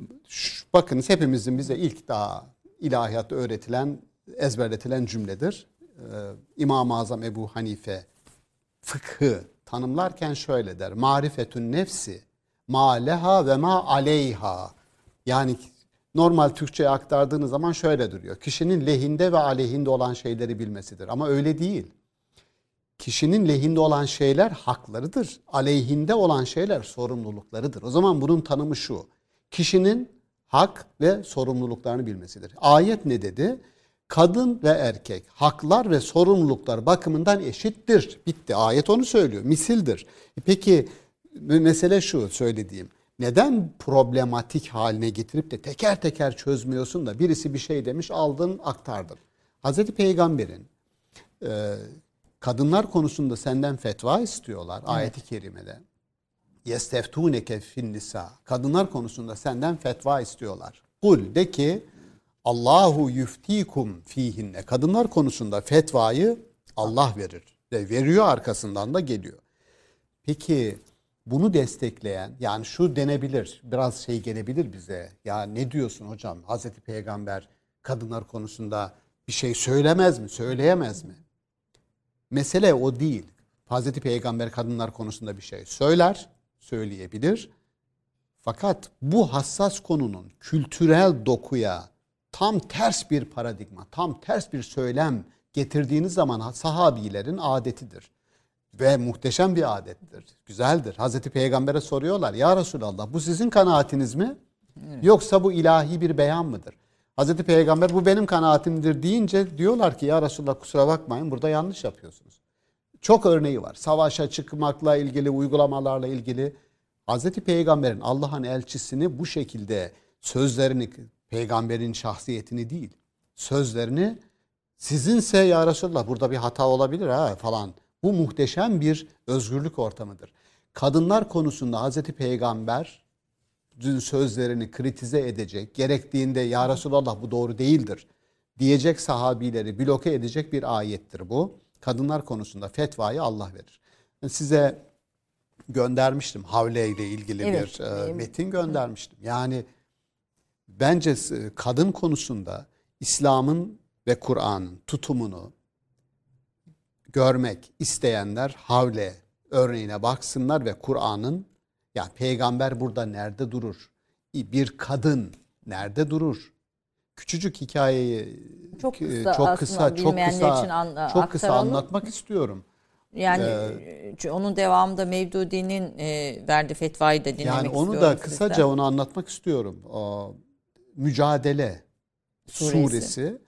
[SPEAKER 2] bakınız hepimizin bize ilk daha ilahiyatta öğretilen ezberletilen cümledir. Ee, İmam-ı Azam Ebu Hanife fıkhı tanımlarken şöyle der. Marifetün nefsi ma leha ve ma aleyha. Yani normal Türkçe'ye aktardığınız zaman şöyle duruyor. Kişinin lehinde ve aleyhinde olan şeyleri bilmesidir. Ama öyle değil. Kişinin lehinde olan şeyler haklarıdır. Aleyhinde olan şeyler sorumluluklarıdır. O zaman bunun tanımı şu. Kişinin hak ve sorumluluklarını bilmesidir. Ayet ne dedi? Kadın ve erkek haklar ve sorumluluklar bakımından eşittir. Bitti. Ayet onu söylüyor. Misildir. E peki mesele şu söylediğim neden problematik haline getirip de teker teker çözmüyorsun da birisi bir şey demiş aldın aktardın. Hazreti Peygamber'in e, kadınlar konusunda senden fetva istiyorlar ayeti kerimede. Yesteftuneke fin nisa. Kadınlar konusunda senden fetva istiyorlar. Kul de ki Allahu yuftikum fihinne. Kadınlar konusunda fetvayı Allah verir. Ve veriyor arkasından da geliyor. Peki bunu destekleyen yani şu denebilir biraz şey gelebilir bize. Ya ne diyorsun hocam Hazreti Peygamber kadınlar konusunda bir şey söylemez mi söyleyemez mi? Mesele o değil. Hazreti Peygamber kadınlar konusunda bir şey söyler, söyleyebilir. Fakat bu hassas konunun kültürel dokuya tam ters bir paradigma, tam ters bir söylem getirdiğiniz zaman sahabilerin adetidir. Ve muhteşem bir adettir. Güzeldir. Hazreti Peygamber'e soruyorlar. Ya Resulallah bu sizin kanaatiniz mi? Yoksa bu ilahi bir beyan mıdır? Hazreti Peygamber bu benim kanaatimdir deyince diyorlar ki ya Resulallah kusura bakmayın burada yanlış yapıyorsunuz. Çok örneği var. Savaşa çıkmakla ilgili, uygulamalarla ilgili. Hazreti Peygamber'in Allah'ın elçisini bu şekilde sözlerini, peygamberin şahsiyetini değil, sözlerini sizinse ya Resulallah burada bir hata olabilir ha falan. Bu muhteşem bir özgürlük ortamıdır. Kadınlar konusunda Hazreti Peygamber sözlerini kritize edecek, gerektiğinde ya Resulallah bu doğru değildir diyecek sahabileri bloke edecek bir ayettir bu. Kadınlar konusunda fetvayı Allah verir. size göndermiştim Havle ile ilgili evet. bir e, metin göndermiştim. Yani bence kadın konusunda İslam'ın ve Kur'an'ın tutumunu görmek isteyenler Havle örneğine baksınlar ve Kur'an'ın ya peygamber burada nerede durur? Bir kadın nerede durur? Küçücük hikayeyi çok e, kısa, çok kısa, çok kısa, için an, çok kısa anlatmak istiyorum.
[SPEAKER 1] Yani ee, onun devamında Mevdudi'nin e, verdiği fetvayı da dinlemek yani
[SPEAKER 2] onu da kısaca sizden. onu anlatmak istiyorum. O, Mücadele suresi. suresi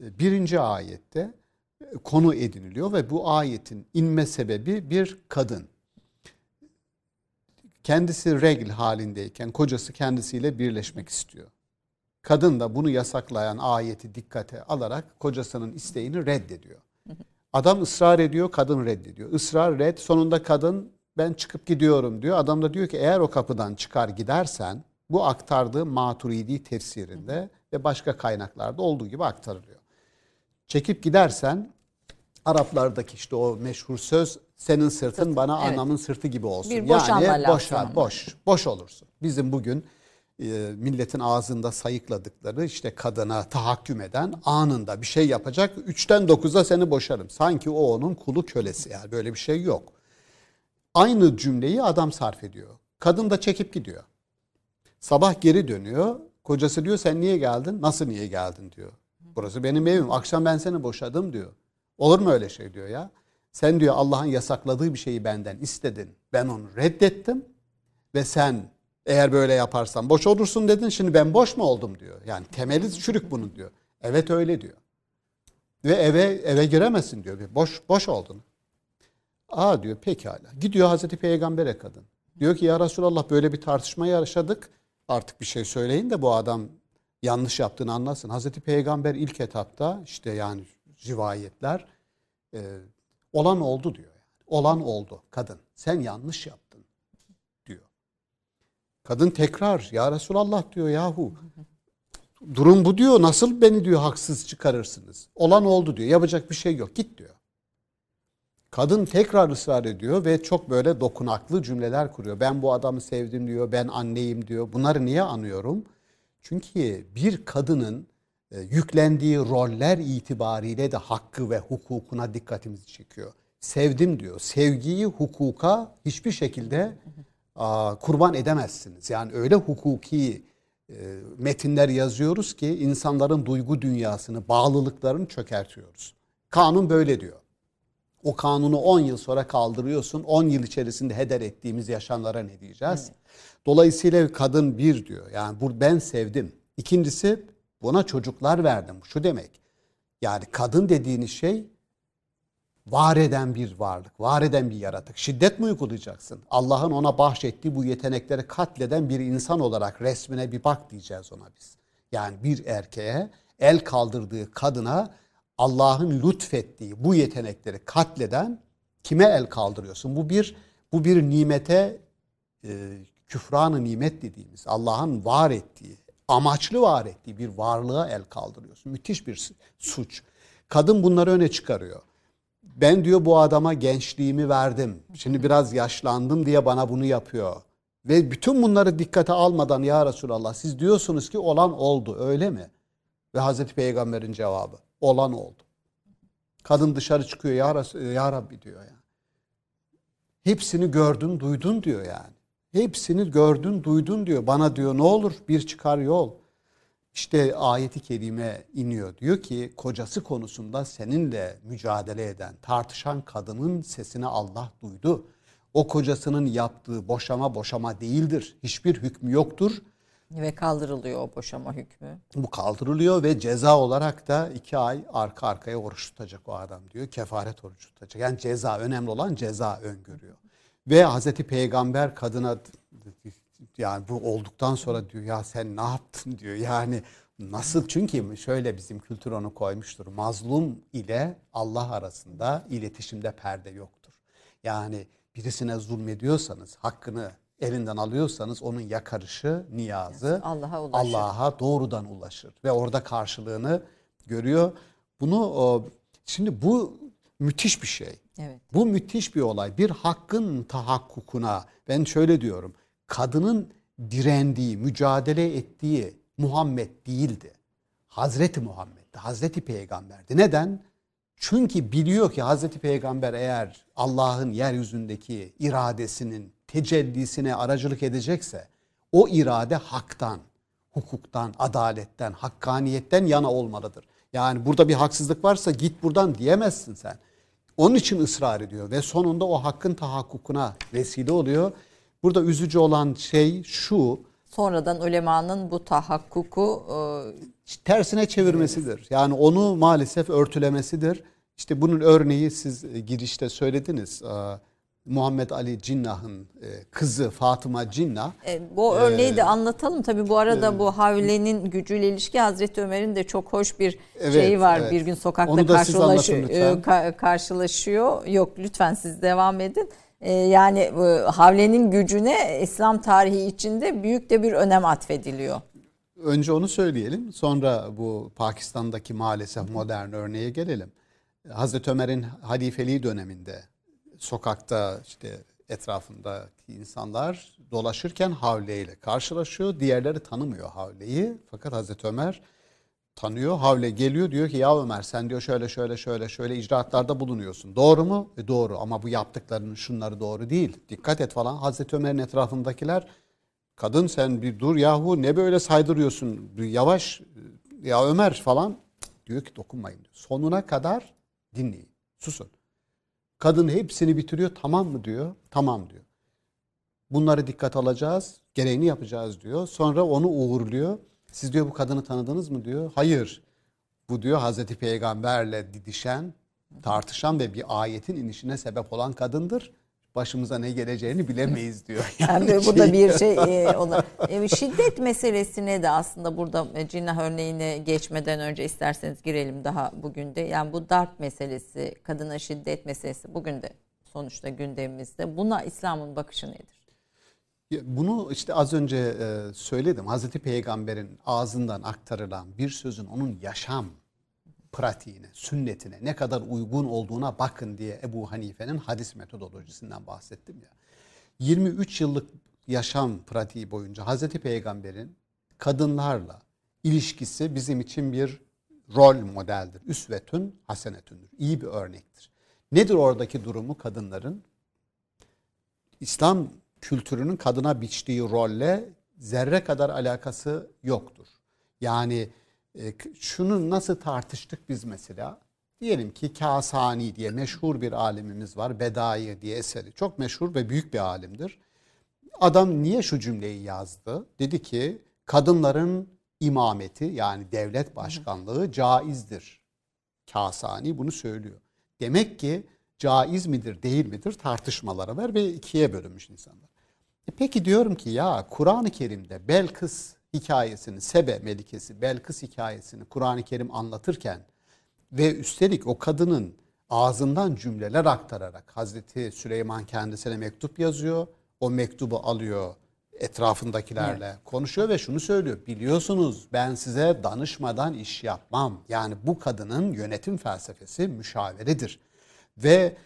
[SPEAKER 2] e, birinci ayette e, konu ediniliyor ve bu ayetin inme sebebi bir kadın kendisi regl halindeyken kocası kendisiyle birleşmek istiyor. Kadın da bunu yasaklayan ayeti dikkate alarak kocasının isteğini reddediyor. Adam ısrar ediyor, kadın reddediyor. Israr red, sonunda kadın ben çıkıp gidiyorum diyor. Adam da diyor ki eğer o kapıdan çıkar gidersen bu aktardığı Maturidi tefsirinde ve başka kaynaklarda olduğu gibi aktarılıyor. Çekip gidersen Araplardaki işte o meşhur söz senin sırtın Sırtı, bana evet. anamın sırtı gibi olsun. Bir yani boşa, boş, boş olursun. Bizim bugün e, milletin ağzında sayıkladıkları işte kadına tahakküm eden anında bir şey yapacak. Üçten dokuza seni boşarım. Sanki o onun kulu kölesi yani böyle bir şey yok. Aynı cümleyi adam sarf ediyor. Kadın da çekip gidiyor. Sabah geri dönüyor. Kocası diyor sen niye geldin? Nasıl niye geldin diyor. Burası benim evim. Akşam ben seni boşadım diyor. Olur mu öyle şey diyor ya. Sen diyor Allah'ın yasakladığı bir şeyi benden istedin. Ben onu reddettim ve sen eğer böyle yaparsan boş olursun dedin. Şimdi ben boş mu oldum diyor. Yani temeli çürük bunun diyor. Evet öyle diyor. Ve eve eve giremezsin diyor. Boş boş oldun. Aa diyor pekala. Gidiyor Hazreti Peygamber'e kadın. Diyor ki ya Resulallah böyle bir tartışma yaşadık. Artık bir şey söyleyin de bu adam yanlış yaptığını anlasın. Hazreti Peygamber ilk etapta işte yani rivayetler e, olan oldu diyor. Yani. Olan oldu kadın. Sen yanlış yaptın diyor. Kadın tekrar ya Resulallah diyor yahu. Durum bu diyor. Nasıl beni diyor haksız çıkarırsınız? Olan oldu diyor. Yapacak bir şey yok. Git diyor. Kadın tekrar ısrar ediyor ve çok böyle dokunaklı cümleler kuruyor. Ben bu adamı sevdim diyor. Ben anneyim diyor. Bunları niye anıyorum? Çünkü bir kadının e, yüklendiği roller itibariyle de hakkı ve hukukuna dikkatimizi çekiyor. Sevdim diyor. Sevgiyi hukuka hiçbir şekilde kurban edemezsiniz. Yani öyle hukuki e, metinler yazıyoruz ki insanların duygu dünyasını, bağlılıklarını çökertiyoruz. Kanun böyle diyor. O kanunu 10 yıl sonra kaldırıyorsun. 10 yıl içerisinde heder ettiğimiz yaşamlara ne diyeceğiz? Evet. Dolayısıyla kadın bir diyor. Yani bu ben sevdim. İkincisi Buna çocuklar verdim. Şu demek. Yani kadın dediğiniz şey var eden bir varlık, var eden bir yaratık. Şiddet mi uygulayacaksın? Allah'ın ona bahşettiği bu yetenekleri katleden bir insan olarak resmine bir bak diyeceğiz ona biz. Yani bir erkeğe el kaldırdığı kadına Allah'ın lütfettiği bu yetenekleri katleden kime el kaldırıyorsun? Bu bir bu bir nimete e, küfranı nimet dediğimiz Allah'ın var ettiği, amaçlı var ettiği bir varlığa el kaldırıyorsun. Müthiş bir suç. Kadın bunları öne çıkarıyor. Ben diyor bu adama gençliğimi verdim. Şimdi biraz yaşlandım diye bana bunu yapıyor. Ve bütün bunları dikkate almadan ya Resulallah siz diyorsunuz ki olan oldu öyle mi? Ve Hazreti Peygamber'in cevabı olan oldu. Kadın dışarı çıkıyor ya, Resul, ya Rabbi diyor yani. Hepsini gördün duydun diyor yani. Hepsini gördün duydun diyor. Bana diyor ne olur bir çıkar yol. İşte ayeti kerime iniyor. Diyor ki kocası konusunda seninle mücadele eden, tartışan kadının sesini Allah duydu. O kocasının yaptığı boşama boşama değildir. Hiçbir hükmü yoktur.
[SPEAKER 1] Ve kaldırılıyor o boşama hükmü.
[SPEAKER 2] Bu kaldırılıyor ve ceza olarak da iki ay arka arkaya oruç tutacak o adam diyor. Kefaret oruç tutacak. Yani ceza önemli olan ceza öngörüyor. Ve Hazreti Peygamber kadına yani bu olduktan sonra diyor ya sen ne yaptın diyor. Yani nasıl çünkü şöyle bizim kültür onu koymuştur. Mazlum ile Allah arasında iletişimde perde yoktur. Yani birisine zulmediyorsanız hakkını elinden alıyorsanız onun yakarışı, niyazı
[SPEAKER 1] Allah'a ulaşır.
[SPEAKER 2] Allah'a doğrudan ulaşır ve orada karşılığını görüyor. Bunu şimdi bu müthiş bir şey.
[SPEAKER 1] Evet.
[SPEAKER 2] Bu müthiş bir olay. Bir hakkın tahakkukuna ben şöyle diyorum. Kadının direndiği, mücadele ettiği Muhammed değildi. Hazreti Muhammed'di. Hazreti Peygamber'di. Neden? Çünkü biliyor ki Hazreti Peygamber eğer Allah'ın yeryüzündeki iradesinin tecellisine aracılık edecekse o irade haktan, hukuktan, adaletten, hakkaniyetten yana olmalıdır. Yani burada bir haksızlık varsa git buradan diyemezsin sen. Onun için ısrar ediyor ve sonunda o hakkın tahakkukuna vesile oluyor. Burada üzücü olan şey şu.
[SPEAKER 1] Sonradan ulemanın bu tahakkuku
[SPEAKER 2] e, tersine çevirmesidir. Yani onu maalesef örtülemesidir. İşte bunun örneği siz girişte söylediniz. E, Muhammed Ali Cinnah'ın e, kızı Fatıma Cinnah.
[SPEAKER 1] E, bu örneği ee, de anlatalım. Tabii bu arada e, bu Havle'nin gücüyle ilişki Hazreti Ömer'in de çok hoş bir evet, şeyi var. Evet. Bir gün sokakta karşılaşıyor, e, karşılaşıyor. Yok lütfen siz devam edin. E, yani e, Havle'nin gücüne İslam tarihi içinde büyük de bir önem atfediliyor.
[SPEAKER 2] Önce onu söyleyelim. Sonra bu Pakistan'daki maalesef modern örneğe gelelim. Hazreti Ömer'in halifeliği döneminde sokakta işte etrafındaki insanlar dolaşırken Havle ile karşılaşıyor. Diğerleri tanımıyor Havle'yi. Fakat Hazreti Ömer tanıyor. Havle geliyor diyor ki ya Ömer sen diyor şöyle şöyle şöyle şöyle icraatlarda bulunuyorsun. Doğru mu? E doğru ama bu yaptıklarının şunları doğru değil. Dikkat et falan. Hazreti Ömer'in etrafındakiler kadın sen bir dur yahu ne böyle saydırıyorsun yavaş ya Ömer falan diyor ki dokunmayın. Sonuna kadar dinleyin susun. Kadın hepsini bitiriyor tamam mı diyor. Tamam diyor. Bunları dikkat alacağız. Gereğini yapacağız diyor. Sonra onu uğurluyor. Siz diyor bu kadını tanıdınız mı diyor. Hayır. Bu diyor Hazreti Peygamberle didişen, tartışan ve bir ayetin inişine sebep olan kadındır başımıza ne geleceğini bilemeyiz diyor.
[SPEAKER 1] Yani, yani bu da bir şey e, olur. E, şiddet meselesine de aslında burada e, Cinnah örneğine geçmeden önce isterseniz girelim daha bugün de. Yani bu darp meselesi, kadına şiddet meselesi bugün de sonuçta gündemimizde. Buna İslam'ın bakışı nedir?
[SPEAKER 2] Bunu işte az önce e, söyledim. Hazreti Peygamber'in ağzından aktarılan bir sözün onun yaşam pratiğine, sünnetine ne kadar uygun olduğuna bakın diye Ebu Hanife'nin hadis metodolojisinden bahsettim ya. 23 yıllık yaşam pratiği boyunca Hazreti Peygamber'in kadınlarla ilişkisi bizim için bir rol modeldir. Üsvetün hasenetündür. İyi bir örnektir. Nedir oradaki durumu kadınların? İslam kültürünün kadına biçtiği rolle zerre kadar alakası yoktur. Yani e, şunu nasıl tartıştık biz mesela? Diyelim ki Kasani diye meşhur bir alimimiz var. Bedai diye eseri. Çok meşhur ve büyük bir alimdir. Adam niye şu cümleyi yazdı? Dedi ki kadınların imameti yani devlet başkanlığı caizdir. Kasani bunu söylüyor. Demek ki caiz midir değil midir tartışmalara ver ve ikiye bölünmüş insanlar. E peki diyorum ki ya Kur'an-ı Kerim'de Belkıs hikayesini, Sebe Melikesi, Belkıs hikayesini Kur'an-ı Kerim anlatırken Ve üstelik o kadının ağzından cümleler aktararak Hazreti Süleyman kendisine mektup yazıyor. O mektubu alıyor etrafındakilerle evet. konuşuyor ve şunu söylüyor. Biliyorsunuz ben size danışmadan iş yapmam. Yani bu kadının yönetim felsefesi müşaveridir. Ve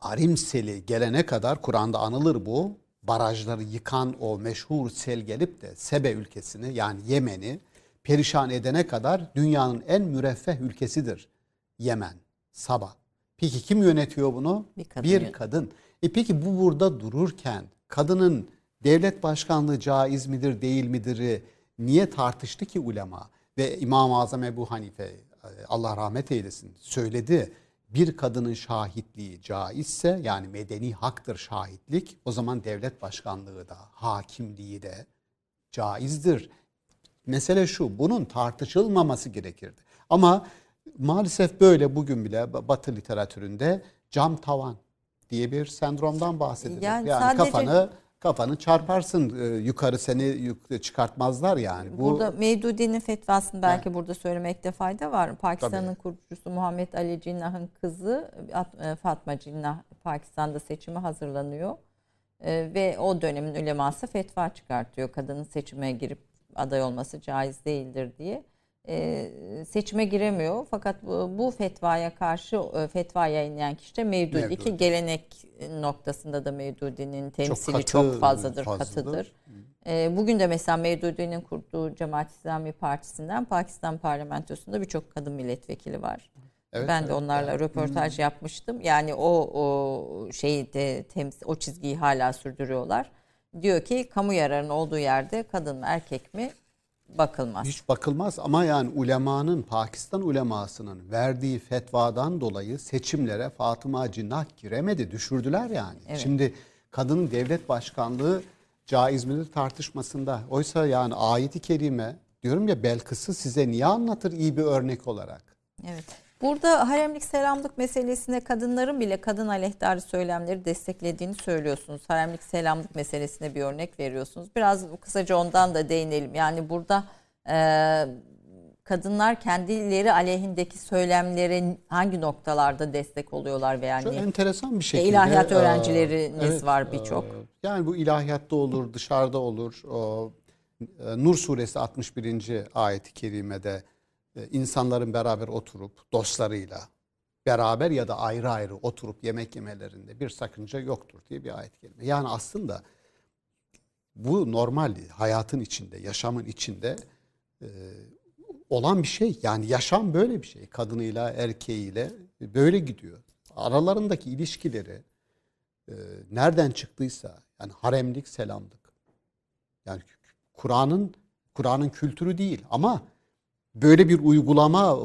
[SPEAKER 2] Arim seli gelene kadar Kur'an'da anılır bu. Barajları yıkan o meşhur sel gelip de Sebe ülkesini yani Yemen'i perişan edene kadar dünyanın en müreffeh ülkesidir. Yemen, Saba. Peki kim yönetiyor bunu? Bir kadın. Bir kadın. E peki bu burada dururken kadının devlet başkanlığı caiz midir değil midir niye tartıştı ki ulema? Ve İmam-ı Azam Ebu Hanife Allah rahmet eylesin söyledi. Bir kadının şahitliği caizse yani medeni haktır şahitlik o zaman devlet başkanlığı da hakimliği de caizdir. Mesele şu bunun tartışılmaması gerekirdi. Ama maalesef böyle bugün bile Batı literatüründe cam tavan diye bir sendromdan bahsedilir. Yani, yani sadece... kafanı kafanı çarparsın e, yukarı seni çıkartmazlar yani.
[SPEAKER 1] Bu Burada Mevdudi'nin fetvasını belki yani. burada söylemekte fayda var. Pakistan'ın kurucusu Muhammed Ali Cinnah'ın kızı e, Fatma Cinnah Pakistan'da seçime hazırlanıyor. E, ve o dönemin uleması fetva çıkartıyor. Kadının seçime girip aday olması caiz değildir diye seçime giremiyor. Fakat bu, bu fetvaya karşı e, fetva yayınlayan kişi de Mevdudi, Mevdudi. ki gelenek noktasında da Mevdudi'nin temsili çok, katı, çok fazladır, fazladır, katıdır. Bugün de mesela Mevdudi'nin kurduğu Cemaat İslami Partisi'nden Pakistan parlamentosunda birçok kadın milletvekili var. Evet, ben de onlarla evet. röportaj hmm. yapmıştım. Yani o o şeyi de temsil, o çizgiyi hala sürdürüyorlar. Diyor ki kamu yararının olduğu yerde kadın mı erkek mi bakılmaz.
[SPEAKER 2] Hiç bakılmaz ama yani ulemanın, Pakistan ulemasının verdiği fetvadan dolayı seçimlere Fatıma Cinnah giremedi. Düşürdüler yani. Evet. Şimdi kadının devlet başkanlığı caiz midir tartışmasında. Oysa yani ayeti kerime diyorum ya Belkıs'ı size niye anlatır iyi bir örnek olarak?
[SPEAKER 1] Evet. Burada haremlik selamlık meselesine kadınların bile kadın aleyhtarı söylemleri desteklediğini söylüyorsunuz. Haremlik selamlık meselesine bir örnek veriyorsunuz. Biraz kısaca ondan da değinelim. Yani burada e, kadınlar kendileri aleyhindeki söylemlere hangi noktalarda destek oluyorlar veya
[SPEAKER 2] Çok enteresan bir şekilde.
[SPEAKER 1] İlahiyat öğrencileriniz evet, var birçok.
[SPEAKER 2] Yani bu ilahiyatta olur, dışarıda olur. O, e, Nur suresi 61. ayeti kerimede e, insanların beraber oturup dostlarıyla beraber ya da ayrı ayrı oturup yemek yemelerinde bir sakınca yoktur diye bir ayet kelime. Yani aslında bu normal hayatın içinde, yaşamın içinde e, olan bir şey. Yani yaşam böyle bir şey. Kadınıyla, erkeğiyle böyle gidiyor. Aralarındaki ilişkileri e, nereden çıktıysa yani haremlik, selamlık. Yani Kur'an'ın Kur'an'ın kültürü değil ama böyle bir uygulama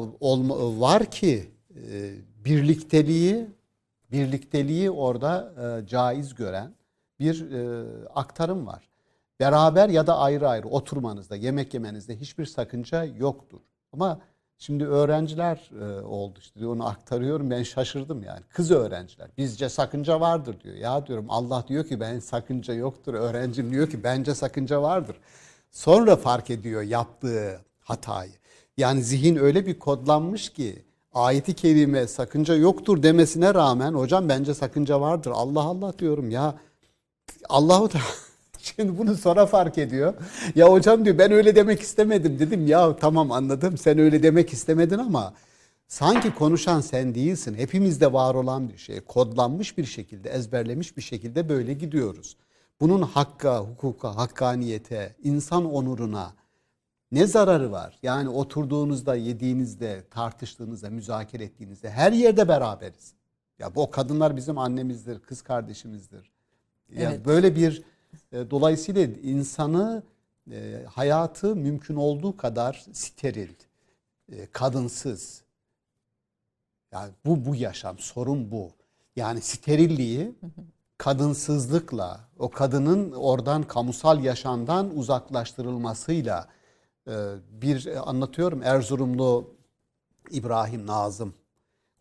[SPEAKER 2] var ki e, birlikteliği birlikteliği orada e, caiz gören bir e, aktarım var. Beraber ya da ayrı ayrı oturmanızda, yemek yemenizde hiçbir sakınca yoktur. Ama şimdi öğrenciler oldu işte onu aktarıyorum ben şaşırdım yani. Kız öğrenciler bizce sakınca vardır diyor. Ya diyorum Allah diyor ki ben sakınca yoktur. Öğrencim diyor ki bence sakınca vardır. Sonra fark ediyor yaptığı hatayı. Yani zihin öyle bir kodlanmış ki ayeti kerime sakınca yoktur demesine rağmen hocam bence sakınca vardır. Allah Allah diyorum ya Allahu da Şimdi bunu sonra fark ediyor. Ya hocam diyor ben öyle demek istemedim dedim. Ya tamam anladım sen öyle demek istemedin ama sanki konuşan sen değilsin. Hepimizde var olan bir şey. Kodlanmış bir şekilde, ezberlemiş bir şekilde böyle gidiyoruz. Bunun hakka, hukuka, hakkaniyete, insan onuruna, ne zararı var? Yani oturduğunuzda, yediğinizde, tartıştığınızda, müzakere ettiğinizde her yerde beraberiz. Ya bu kadınlar bizim annemizdir, kız kardeşimizdir. Ya evet. böyle bir e, dolayısıyla insanı e, hayatı mümkün olduğu kadar steril, e, kadınsız. Yani bu bu yaşam, sorun bu. Yani sterilliği kadınsızlıkla, o kadının oradan kamusal yaşamdan uzaklaştırılmasıyla bir e, anlatıyorum Erzurumlu İbrahim Nazım.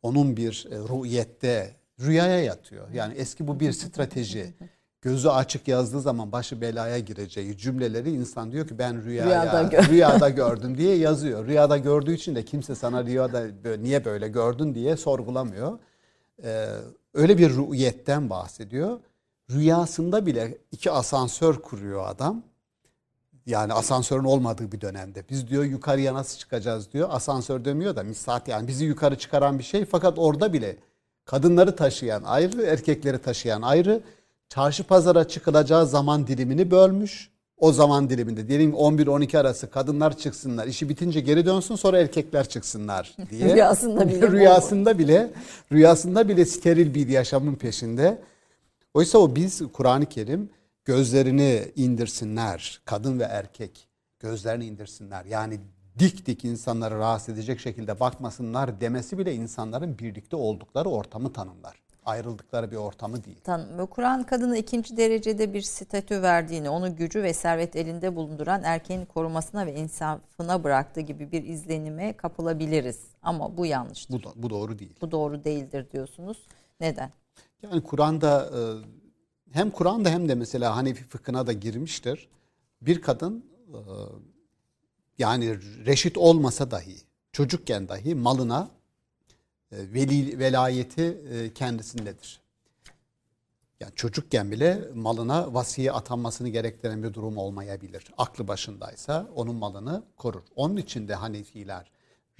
[SPEAKER 2] Onun bir e, rüyette rüyaya yatıyor. Yani eski bu bir strateji. gözü açık yazdığı zaman başı belaya gireceği cümleleri insan diyor ki ben rüyaya,
[SPEAKER 1] Rüyada gör-
[SPEAKER 2] rüyada gördüm diye yazıyor. Rüyada gördüğü için de kimse sana rüyada niye böyle gördün diye sorgulamıyor. Ee, öyle bir rüyetten bahsediyor. Rüyasında bile iki asansör kuruyor adam. Yani asansörün olmadığı bir dönemde. Biz diyor yukarıya nasıl çıkacağız diyor. Asansör demiyor da misat yani bizi yukarı çıkaran bir şey. Fakat orada bile kadınları taşıyan ayrı, erkekleri taşıyan ayrı. Çarşı pazara çıkılacağı zaman dilimini bölmüş. O zaman diliminde diyelim 11-12 arası kadınlar çıksınlar. işi bitince geri dönsün sonra erkekler çıksınlar diye.
[SPEAKER 1] Rüyasında bile
[SPEAKER 2] rüyasında bile rüyasında bile steril bir yaşamın peşinde. Oysa o biz Kur'an-ı Kerim gözlerini indirsinler. Kadın ve erkek gözlerini indirsinler. Yani dik dik insanları rahatsız edecek şekilde bakmasınlar demesi bile insanların birlikte oldukları ortamı tanımlar. Ayrıldıkları bir ortamı değil.
[SPEAKER 1] Tanım. Kur'an kadına ikinci derecede bir statü verdiğini, onu gücü ve servet elinde bulunduran erkeğin korumasına ve insafına bıraktığı gibi bir izlenime kapılabiliriz. Ama bu yanlıştır.
[SPEAKER 2] Bu, bu doğru değil.
[SPEAKER 1] Bu doğru değildir diyorsunuz. Neden?
[SPEAKER 2] Yani Kur'an'da e, hem Kur'an'da hem de mesela Hanefi fıkhına da girmiştir. Bir kadın e, yani reşit olmasa dahi çocukken dahi malına e, veli velayeti e, kendisindedir. Yani çocukken bile malına vasiye atanmasını gerektiren bir durum olmayabilir. Aklı başındaysa onun malını korur. Onun için de Hanefiler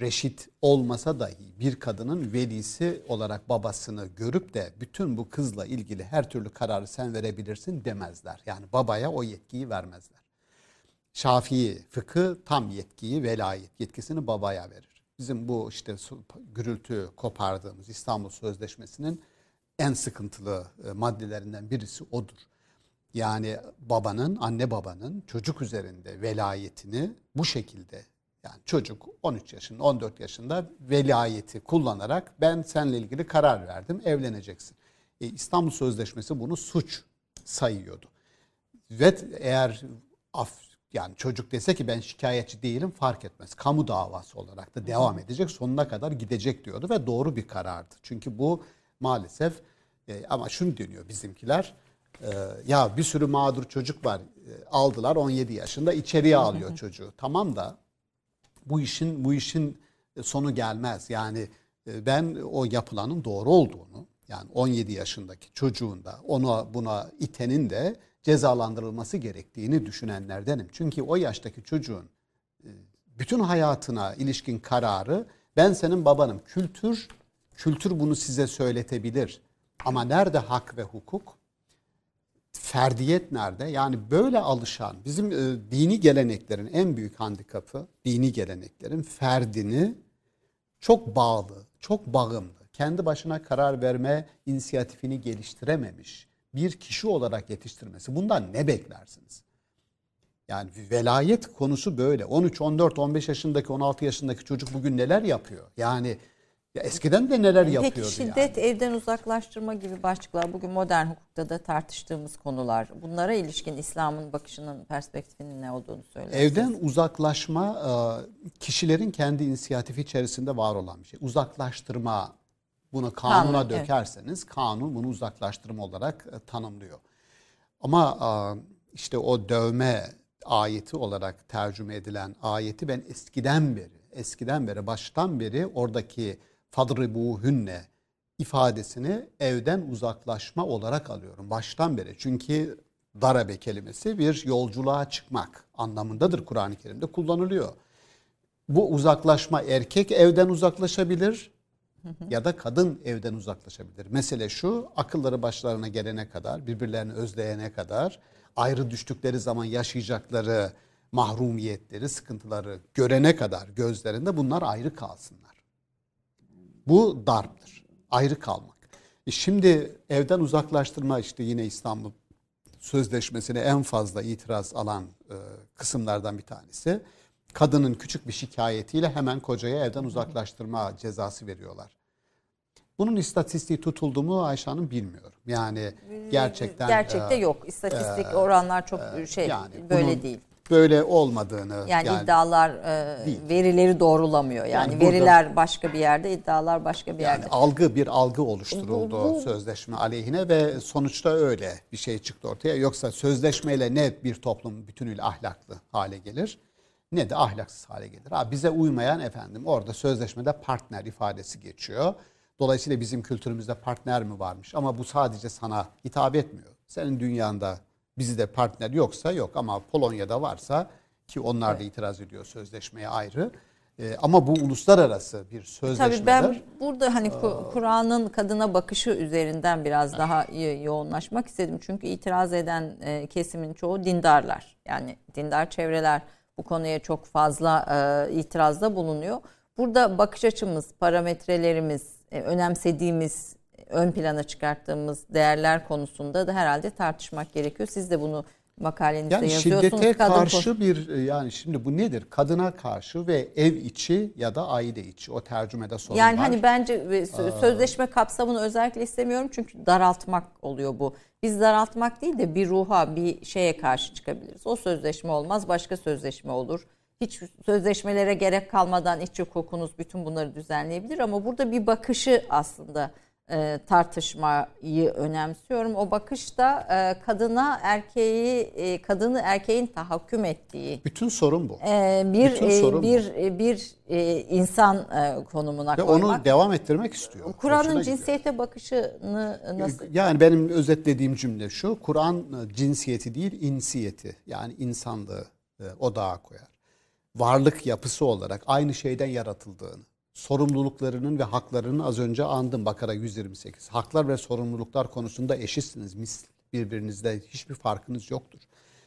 [SPEAKER 2] reşit olmasa dahi bir kadının velisi olarak babasını görüp de bütün bu kızla ilgili her türlü kararı sen verebilirsin demezler. Yani babaya o yetkiyi vermezler. Şafii fıkı tam yetkiyi, velayet yetkisini babaya verir. Bizim bu işte gürültü kopardığımız İstanbul Sözleşmesi'nin en sıkıntılı e, maddelerinden birisi odur. Yani babanın, anne babanın çocuk üzerinde velayetini bu şekilde yani çocuk 13 yaşında, 14 yaşında velayeti kullanarak ben seninle ilgili karar verdim, evleneceksin. E, İstanbul Sözleşmesi bunu suç sayıyordu. Ve eğer af, yani çocuk dese ki ben şikayetçi değilim fark etmez. Kamu davası olarak da devam edecek sonuna kadar gidecek diyordu ve doğru bir karardı. Çünkü bu maalesef e, ama şunu dönüyor bizimkiler. e, ya bir sürü mağdur çocuk var e, aldılar 17 yaşında içeriye alıyor çocuğu. Tamam da bu işin bu işin sonu gelmez. Yani e, ben o yapılanın doğru olduğunu yani 17 yaşındaki çocuğun da onu buna itenin de cezalandırılması gerektiğini düşünenlerdenim. Çünkü o yaştaki çocuğun e, bütün hayatına ilişkin kararı ben senin babanım. Kültür kültür bunu size söyletebilir. Ama nerede hak ve hukuk? Ferdiyet nerede? Yani böyle alışan bizim e, dini geleneklerin en büyük handikapı dini geleneklerin ferdini çok bağlı, çok bağımlı, kendi başına karar verme inisiyatifini geliştirememiş bir kişi olarak yetiştirmesi. Bundan ne beklersiniz? Yani velayet konusu böyle. 13, 14, 15 yaşındaki, 16 yaşındaki çocuk bugün neler yapıyor? Yani ya eskiden de neler yapıyordu
[SPEAKER 1] Peki şiddet,
[SPEAKER 2] yani.
[SPEAKER 1] evden uzaklaştırma gibi başlıklar bugün modern hukukta da tartıştığımız konular. Bunlara ilişkin İslam'ın bakışının, perspektifinin ne olduğunu söylersiniz.
[SPEAKER 2] Evden uzaklaşma e, kişilerin kendi inisiyatifi içerisinde var olan bir şey. Uzaklaştırma bunu kanuna
[SPEAKER 1] Kanun, evet.
[SPEAKER 2] dökerseniz kanun bunu uzaklaştırma olarak e, tanımlıyor. Ama e, işte o dövme ayeti olarak tercüme edilen ayeti ben eskiden beri, eskiden beri, baştan beri oradaki fadribuhunne ifadesini evden uzaklaşma olarak alıyorum. Baştan beri. Çünkü darabe kelimesi bir yolculuğa çıkmak anlamındadır Kur'an-ı Kerim'de kullanılıyor. Bu uzaklaşma erkek evden uzaklaşabilir ya da kadın evden uzaklaşabilir. Mesele şu akılları başlarına gelene kadar, birbirlerini özleyene kadar, ayrı düştükleri zaman yaşayacakları mahrumiyetleri, sıkıntıları görene kadar gözlerinde bunlar ayrı kalsınlar. Bu darptır. Ayrı kalmak. E şimdi evden uzaklaştırma işte yine İstanbul Sözleşmesi'ne en fazla itiraz alan e, kısımlardan bir tanesi. Kadının küçük bir şikayetiyle hemen kocaya evden uzaklaştırma cezası veriyorlar. Bunun istatistiği tutuldu mu Ayşe Hanım bilmiyorum. Yani gerçekten
[SPEAKER 1] Gerçekte
[SPEAKER 2] e,
[SPEAKER 1] yok. İstatistik oranlar çok şey
[SPEAKER 2] yani
[SPEAKER 1] böyle
[SPEAKER 2] bunun-
[SPEAKER 1] değil.
[SPEAKER 2] Böyle olmadığını
[SPEAKER 1] Yani, iddialar e,
[SPEAKER 2] Değil.
[SPEAKER 1] verileri doğrulamıyor. Yani,
[SPEAKER 2] Yani burada-
[SPEAKER 1] veriler başka bir yerde, iddialar başka bir
[SPEAKER 2] Yani
[SPEAKER 1] yerde.
[SPEAKER 2] algı bir algı oluşturuldu
[SPEAKER 1] Bu- bu-
[SPEAKER 2] sözleşme aleyhine ve sonuçta öyle bir şey çıktı ortaya. Yoksa sözleşmeyle ne bir toplum bütünüyle ahlaklı hale gelir ne de ahlaksız hale gelir. Ha, bize uymayan efendim orada sözleşmede partner ifadesi geçiyor. Dolayısıyla bizim kültürümüzde partner mi varmış ama bu sadece sana hitap etmiyor. Senin dünyanda bizde partner yoksa yok ama Polonya'da varsa ki onlar da itiraz ediyor sözleşmeye ayrı. Ee, ama bu uluslararası bir sözleşmedir.
[SPEAKER 1] Tabii ben burada hani Ku- Kur'an'ın kadına bakışı üzerinden biraz daha yo- yoğunlaşmak istedim. Çünkü itiraz eden e, kesimin çoğu dindarlar. Yani dindar çevreler bu konuya çok fazla e, itirazda bulunuyor. Burada bakış açımız, parametrelerimiz, e, önemsediğimiz, ön plana çıkarttığımız değerler konusunda da herhalde tartışmak gerekiyor. Siz de bunu makalenizde
[SPEAKER 2] Yani
[SPEAKER 1] yazıyorsunuz.
[SPEAKER 2] şiddete
[SPEAKER 1] Kadın
[SPEAKER 2] karşı bir e, yani şimdi bu nedir? Kadına karşı ve ev içi ya da aile içi o tercümede sorun
[SPEAKER 1] Yani
[SPEAKER 2] var.
[SPEAKER 1] hani bence e, sö- sözleşme kapsamını özellikle istemiyorum çünkü daraltmak oluyor bu. Biz daraltmak değil de bir ruha, bir şeye karşı çıkabiliriz. O sözleşme olmaz, başka sözleşme olur. Hiç sözleşmelere gerek kalmadan iç hukukunuz bütün bunları düzenleyebilir ama burada bir bakışı aslında e, tartışmayı önemsiyorum. O bakış da e, kadına erkeği, e, kadını erkeğin tahakküm ettiği
[SPEAKER 2] bütün sorun bu.
[SPEAKER 1] e, bir
[SPEAKER 2] Bütün
[SPEAKER 1] e,
[SPEAKER 2] sorun bu.
[SPEAKER 1] bir e, bir e, insan e, konumuna
[SPEAKER 2] Ve
[SPEAKER 1] koymak.
[SPEAKER 2] onu devam ettirmek istiyor.
[SPEAKER 1] Kur'an'ın
[SPEAKER 2] gidiyor.
[SPEAKER 1] cinsiyete bakışını nasıl?
[SPEAKER 2] Yani benim özetlediğim cümle şu. Kur'an e, cinsiyeti değil insiyeti yani insanlığı e, odağa koyar. Varlık yapısı olarak aynı şeyden yaratıldığını, sorumluluklarının ve haklarının az önce andım Bakara 128. Haklar ve sorumluluklar konusunda eşitsiniz. Mis birbirinizde hiçbir farkınız yoktur.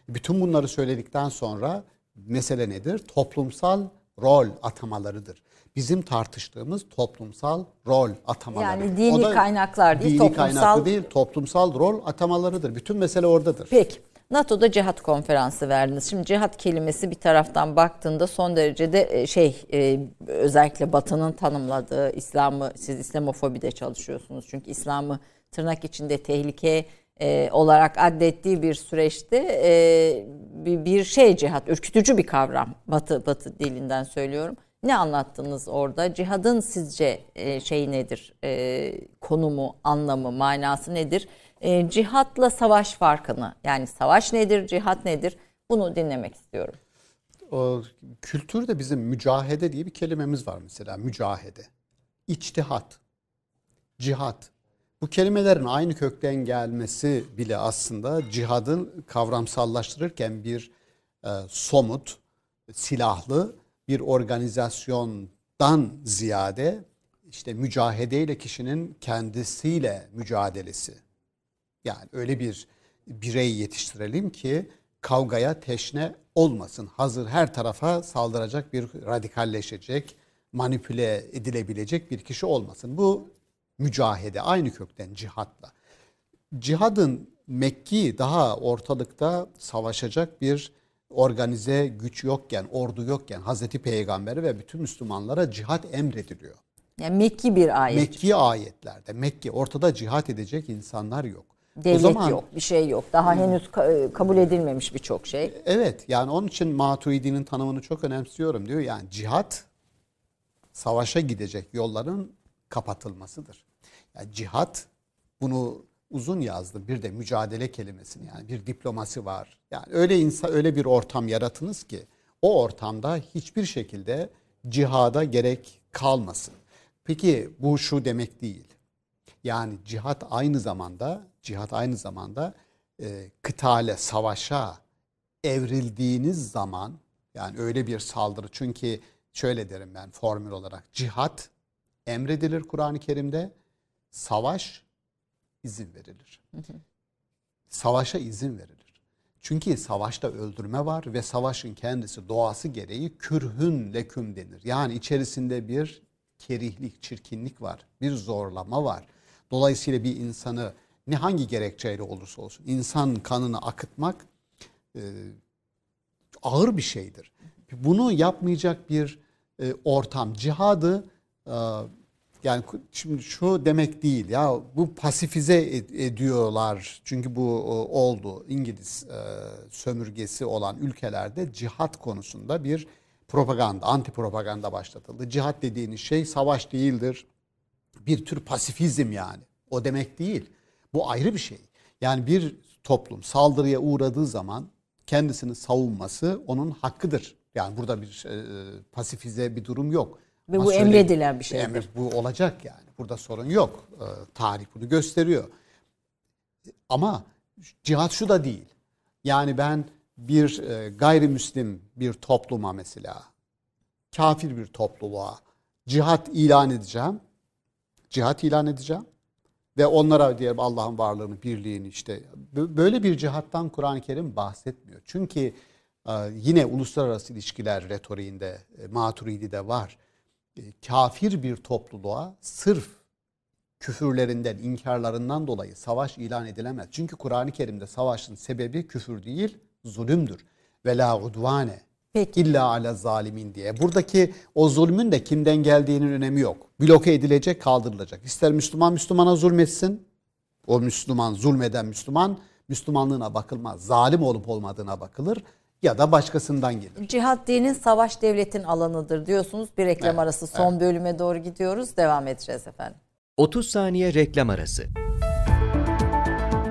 [SPEAKER 2] Bütün bunları söyledikten sonra mesele nedir? Toplumsal rol atamalarıdır. Bizim tartıştığımız toplumsal rol atamaları.
[SPEAKER 1] Yani dini kaynaklar değil,
[SPEAKER 2] dini
[SPEAKER 1] toplumsal-
[SPEAKER 2] kaynaklı değil, toplumsal rol atamalarıdır. Bütün mesele oradadır.
[SPEAKER 1] Peki. NATO'da cihat konferansı verdiniz. Şimdi cihat kelimesi bir taraftan baktığında son derecede e, şey e, özellikle Batı'nın tanımladığı İslam'ı siz İslamofobide çalışıyorsunuz. Çünkü İslam'ı tırnak içinde tehlike e, olarak addettiği bir süreçte bir, şey cihat ürkütücü bir kavram Batı Batı dilinden söylüyorum. Ne anlattınız orada? Cihadın sizce şey nedir? Konumu, anlamı, manası nedir? E, cihatla savaş farkını yani savaş nedir, cihat nedir? Bunu dinlemek istiyorum.
[SPEAKER 2] O, kültürde bizim mücahede diye bir kelimemiz var mesela. Mücahede. İçtihat. Cihat. Bu kelimelerin aynı kökten gelmesi bile aslında cihadın kavramsallaştırırken bir e, somut, silahlı bir organizasyondan ziyade işte mücahedeyle kişinin kendisiyle mücadelesi. Yani öyle bir birey yetiştirelim ki kavgaya teşne olmasın. Hazır her tarafa saldıracak bir radikalleşecek, manipüle edilebilecek bir kişi olmasın. Bu mücahede aynı kökten cihatla. Cihadın Mekki daha ortalıkta savaşacak bir organize güç yokken, ordu yokken Hazreti Peygamber'e ve bütün Müslümanlara cihat emrediliyor.
[SPEAKER 1] Yani Mekki bir ayet.
[SPEAKER 2] Mekki ayetlerde, Mekke ortada cihat edecek insanlar yok.
[SPEAKER 1] Devlet yok, bir şey yok. Daha henüz ka- kabul edilmemiş birçok şey.
[SPEAKER 2] Evet yani onun için Maturidi'nin tanımını çok önemsiyorum diyor. Yani cihat savaşa gidecek yolların kapatılmasıdır. Yani cihat bunu uzun yazdım. Bir de mücadele kelimesini yani bir diplomasi var. Yani öyle insan öyle bir ortam yaratınız ki o ortamda hiçbir şekilde cihada gerek kalmasın. Peki bu şu demek değil. Yani cihat aynı zamanda cihat aynı zamanda e, kıtale, savaşa evrildiğiniz zaman yani öyle bir saldırı çünkü şöyle derim ben formül olarak cihat emredilir Kur'an-ı Kerim'de savaş izin verilir. Savaşa izin verilir. Çünkü savaşta öldürme var ve savaşın kendisi doğası gereği kürhün leküm denir. Yani içerisinde bir kerihlik, çirkinlik var, bir zorlama var. Dolayısıyla bir insanı ne hangi gerekçeyle olursa olsun insan kanını akıtmak e, ağır bir şeydir. Bunu yapmayacak bir e, ortam, cihadı e, Yani şimdi şu demek değil ya bu pasifize ediyorlar çünkü bu oldu İngiliz e, sömürgesi olan ülkelerde cihat konusunda bir propaganda anti propaganda başlatıldı. Cihat dediğiniz şey savaş değildir bir tür pasifizm yani o demek değil bu ayrı bir şey. Yani bir toplum saldırıya uğradığı zaman kendisini savunması onun hakkıdır. Yani burada bir e, pasifize bir durum yok.
[SPEAKER 1] Ve Ama bu emredilen bir şey. Emir,
[SPEAKER 2] bu olacak yani. Burada sorun yok. E, tarih bunu gösteriyor. Ama cihat şu da değil. Yani ben bir e, gayrimüslim bir topluma mesela kafir bir topluluğa cihat ilan edeceğim. Cihat ilan edeceğim ve onlara diyelim Allah'ın varlığını, birliğini işte böyle bir cihattan Kur'an-ı Kerim bahsetmiyor. Çünkü e, yine uluslararası ilişkiler retoriğinde e, Maturidi'de var. E, kafir bir topluluğa sırf küfürlerinden, inkarlarından dolayı savaş ilan edilemez. Çünkü Kur'an-ı Kerim'de savaşın sebebi küfür değil, zulümdür. Ve la udvane Peki. illa ala zalimin diye. Buradaki o zulmün de kimden geldiğinin önemi yok. Bloke edilecek, kaldırılacak. İster Müslüman Müslümana zulmetsin. O Müslüman, zulmeden Müslüman, Müslümanlığına bakılmaz. Zalim olup olmadığına bakılır ya da başkasından gelir.
[SPEAKER 1] Cihat dinin savaş devletin alanıdır diyorsunuz. Bir reklam evet, arası son evet. bölüme doğru gidiyoruz. Devam edeceğiz efendim.
[SPEAKER 3] 30 saniye reklam arası.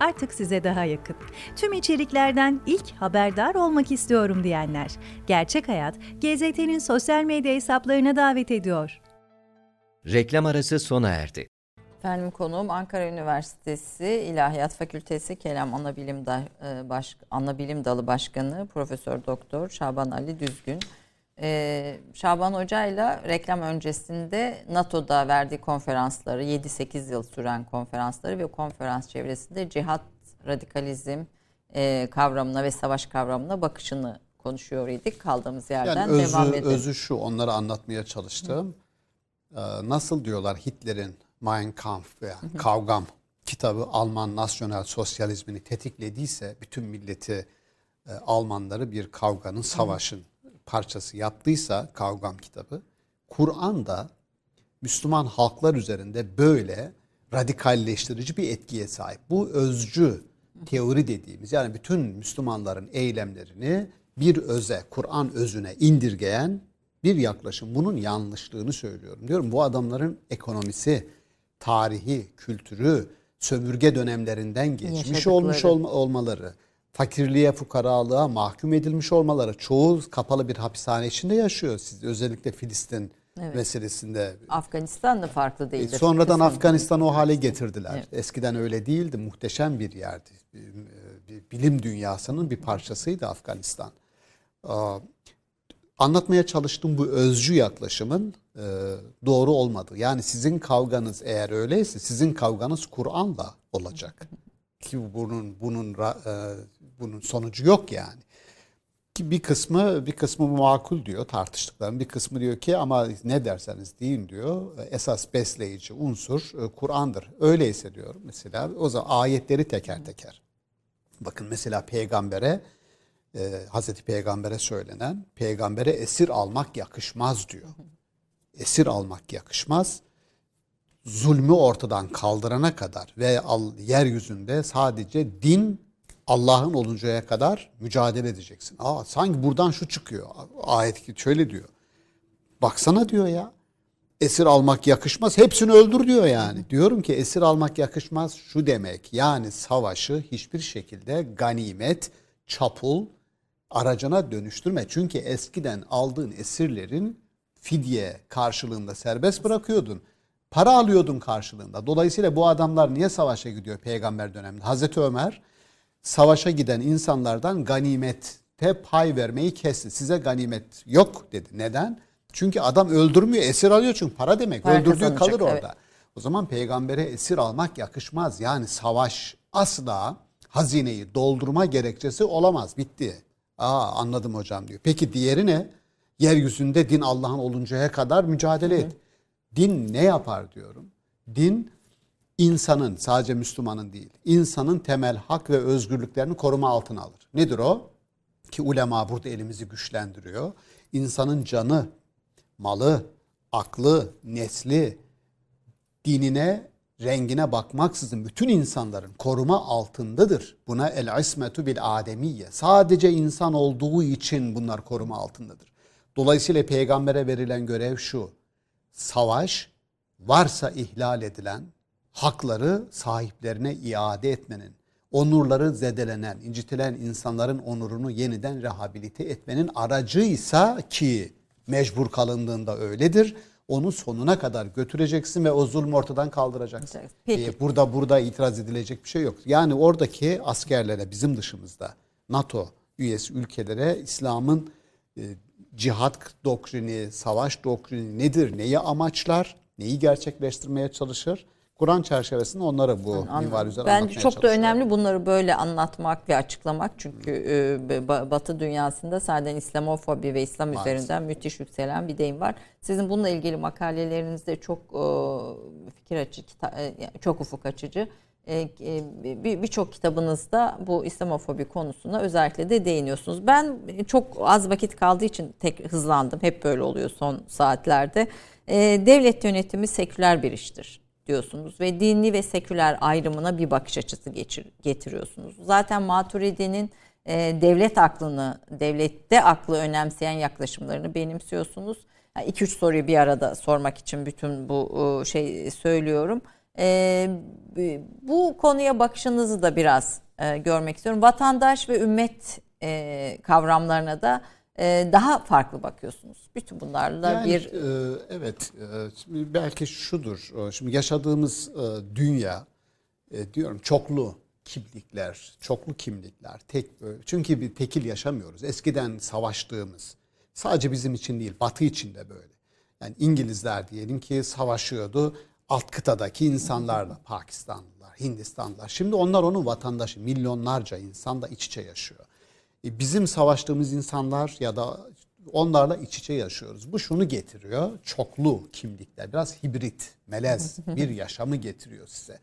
[SPEAKER 4] artık size daha yakın. Tüm içeriklerden ilk haberdar olmak istiyorum diyenler. Gerçek Hayat, GZT'nin sosyal medya hesaplarına davet ediyor.
[SPEAKER 3] Reklam arası sona erdi.
[SPEAKER 1] Efendim konuğum Ankara Üniversitesi İlahiyat Fakültesi Kelam Anabilim, da, e, Baş, Anabilim Dalı Başkanı Profesör Doktor Şaban Ali Düzgün. Ee, Şaban Hoca ile reklam öncesinde NATO'da verdiği konferansları 7-8 yıl süren konferansları ve konferans çevresinde cihat, radikalizm e, kavramına ve savaş kavramına bakışını konuşuyor idik. Kaldığımız yerden yani özü, devam edelim.
[SPEAKER 2] Özü şu onları anlatmaya çalıştım. Ee, nasıl diyorlar Hitler'in Mein Kampf veya Kavgam kitabı Alman nasyonel sosyalizmini tetiklediyse bütün milleti e, Almanları bir kavganın, savaşın parçası yaptıysa Kavgam kitabı, Kur'an da Müslüman halklar üzerinde böyle radikalleştirici bir etkiye sahip. Bu özcü teori dediğimiz yani bütün Müslümanların eylemlerini bir öze, Kur'an özüne indirgeyen bir yaklaşım. Bunun yanlışlığını söylüyorum. Diyorum bu adamların ekonomisi, tarihi, kültürü, sömürge dönemlerinden geçmiş olmuş olma, olmaları, fakirliğe, fukaralığa mahkum edilmiş olmaları, çoğu kapalı bir hapishane içinde yaşıyor. Siz özellikle Filistin evet. meselesinde.
[SPEAKER 1] Afganistan da farklı.
[SPEAKER 2] E, sonradan Afganistan'ı o hale getirdiler. Evet. Eskiden öyle değildi. Muhteşem bir yerdi. Bilim dünyasının bir parçasıydı Afganistan. Anlatmaya çalıştığım bu özcü yaklaşımın e, doğru olmadı. Yani sizin kavganız eğer öyleyse sizin kavganız Kur'an'la olacak. Ki bunun bunun e, bunun sonucu yok yani. Ki bir kısmı bir kısmı makul diyor tartıştıklarım. Bir kısmı diyor ki ama ne derseniz deyin diyor. Esas besleyici unsur e, Kur'an'dır. Öyleyse diyor mesela o zaman ayetleri teker teker. Bakın mesela peygambere e, Hazreti Peygamber'e söylenen peygambere esir almak yakışmaz diyor. Esir almak yakışmaz. Zulmü ortadan kaldırana kadar ve yeryüzünde sadece din Allah'ın oluncaya kadar mücadele edeceksin. Aa, sanki buradan şu çıkıyor. Ayet şöyle diyor. Baksana diyor ya. Esir almak yakışmaz. Hepsini öldür diyor yani. Diyorum ki esir almak yakışmaz şu demek. Yani savaşı hiçbir şekilde ganimet, çapul aracına dönüştürme. Çünkü eskiden aldığın esirlerin fidye karşılığında serbest bırakıyordun. Para alıyordun karşılığında. Dolayısıyla bu adamlar niye savaşa gidiyor peygamber döneminde? Hazreti Ömer savaşa giden insanlardan ganimette pay vermeyi kesti. Size ganimet yok dedi. Neden? Çünkü adam öldürmüyor, esir alıyor çünkü para demek. Para Öldürdüğü kalır orada. Evet. O zaman peygambere esir almak yakışmaz. Yani savaş asla hazineyi doldurma gerekçesi olamaz. Bitti. Aa anladım hocam diyor. Peki diğeri ne? Yeryüzünde din Allah'ın oluncaya kadar mücadele et. Din ne yapar diyorum. Din insanın sadece Müslümanın değil insanın temel hak ve özgürlüklerini koruma altına alır. Nedir o? Ki ulema burada elimizi güçlendiriyor. İnsanın canı, malı, aklı, nesli, dinine, rengine bakmaksızın bütün insanların koruma altındadır. Buna el ismetu bil ademiye. Sadece insan olduğu için bunlar koruma altındadır. Dolayısıyla peygambere verilen görev şu. Savaş varsa ihlal edilen hakları sahiplerine iade etmenin, onurları zedelenen, incitilen insanların onurunu yeniden rehabilite etmenin aracıysa ki mecbur kalındığında öyledir. Onu sonuna kadar götüreceksin ve o zulmü ortadan kaldıracaksın.
[SPEAKER 1] Peki.
[SPEAKER 2] Ee, burada burada itiraz edilecek bir şey yok. Yani oradaki askerlere bizim dışımızda NATO üyesi ülkelere İslam'ın e, cihat doktrini, savaş doktrini nedir, neyi amaçlar, neyi gerçekleştirmeye çalışır? Kur'an çerçevesinde onları bu minval üzerine
[SPEAKER 1] Bence çok da önemli bunları böyle anlatmak ve açıklamak. Çünkü e, ba- Batı dünyasında zaten İslamofobi ve İslam
[SPEAKER 2] Maalesef.
[SPEAKER 1] üzerinden müthiş yükselen bir deyim var. Sizin bununla ilgili makalelerinizde çok e, fikir açıcı, kita- e, yani çok ufuk açıcı. E, e, bir- Birçok kitabınızda bu İslamofobi konusuna özellikle de değiniyorsunuz. Ben çok az vakit kaldığı için tek hızlandım. Hep böyle oluyor son saatlerde. E, Devlet yönetimi seküler bir iştir diyorsunuz ve dini ve seküler ayrımına bir bakış açısı geçir, getiriyorsunuz. Zaten Maturidi'nin e, devlet aklını, devlette aklı önemseyen yaklaşımlarını benimsiyorsunuz. 2-3 soruyu bir arada sormak için bütün bu e, şey söylüyorum. E, bu konuya bakışınızı da biraz e, görmek istiyorum. Vatandaş ve ümmet e, kavramlarına da daha farklı bakıyorsunuz. Bütün bunlarla
[SPEAKER 2] Yani,
[SPEAKER 1] bir
[SPEAKER 2] e, evet e, şimdi belki şudur. e, Şimdi yaşadığımız e, dünya e, diyorum çoklu kimlikler, çoklu kimlikler. Tek böyle. Çünkü bir tekil yaşamıyoruz. Eskiden savaştığımız sadece bizim için değil, Batı için de böyle. Yani İngilizler diyelim ki savaşıyordu alt kıtadaki insanlarla, Pakistanlılar, Hindistanlılar. Şimdi onlar onun vatandaşı, milyonlarca insan da iç içe yaşıyor. E, Bizim savaştığımız insanlar ya da onlarla iç içe yaşıyoruz. Bu şunu getiriyor. Çoklu kimlikler, biraz hibrit, melez bir yaşamı getiriyor size.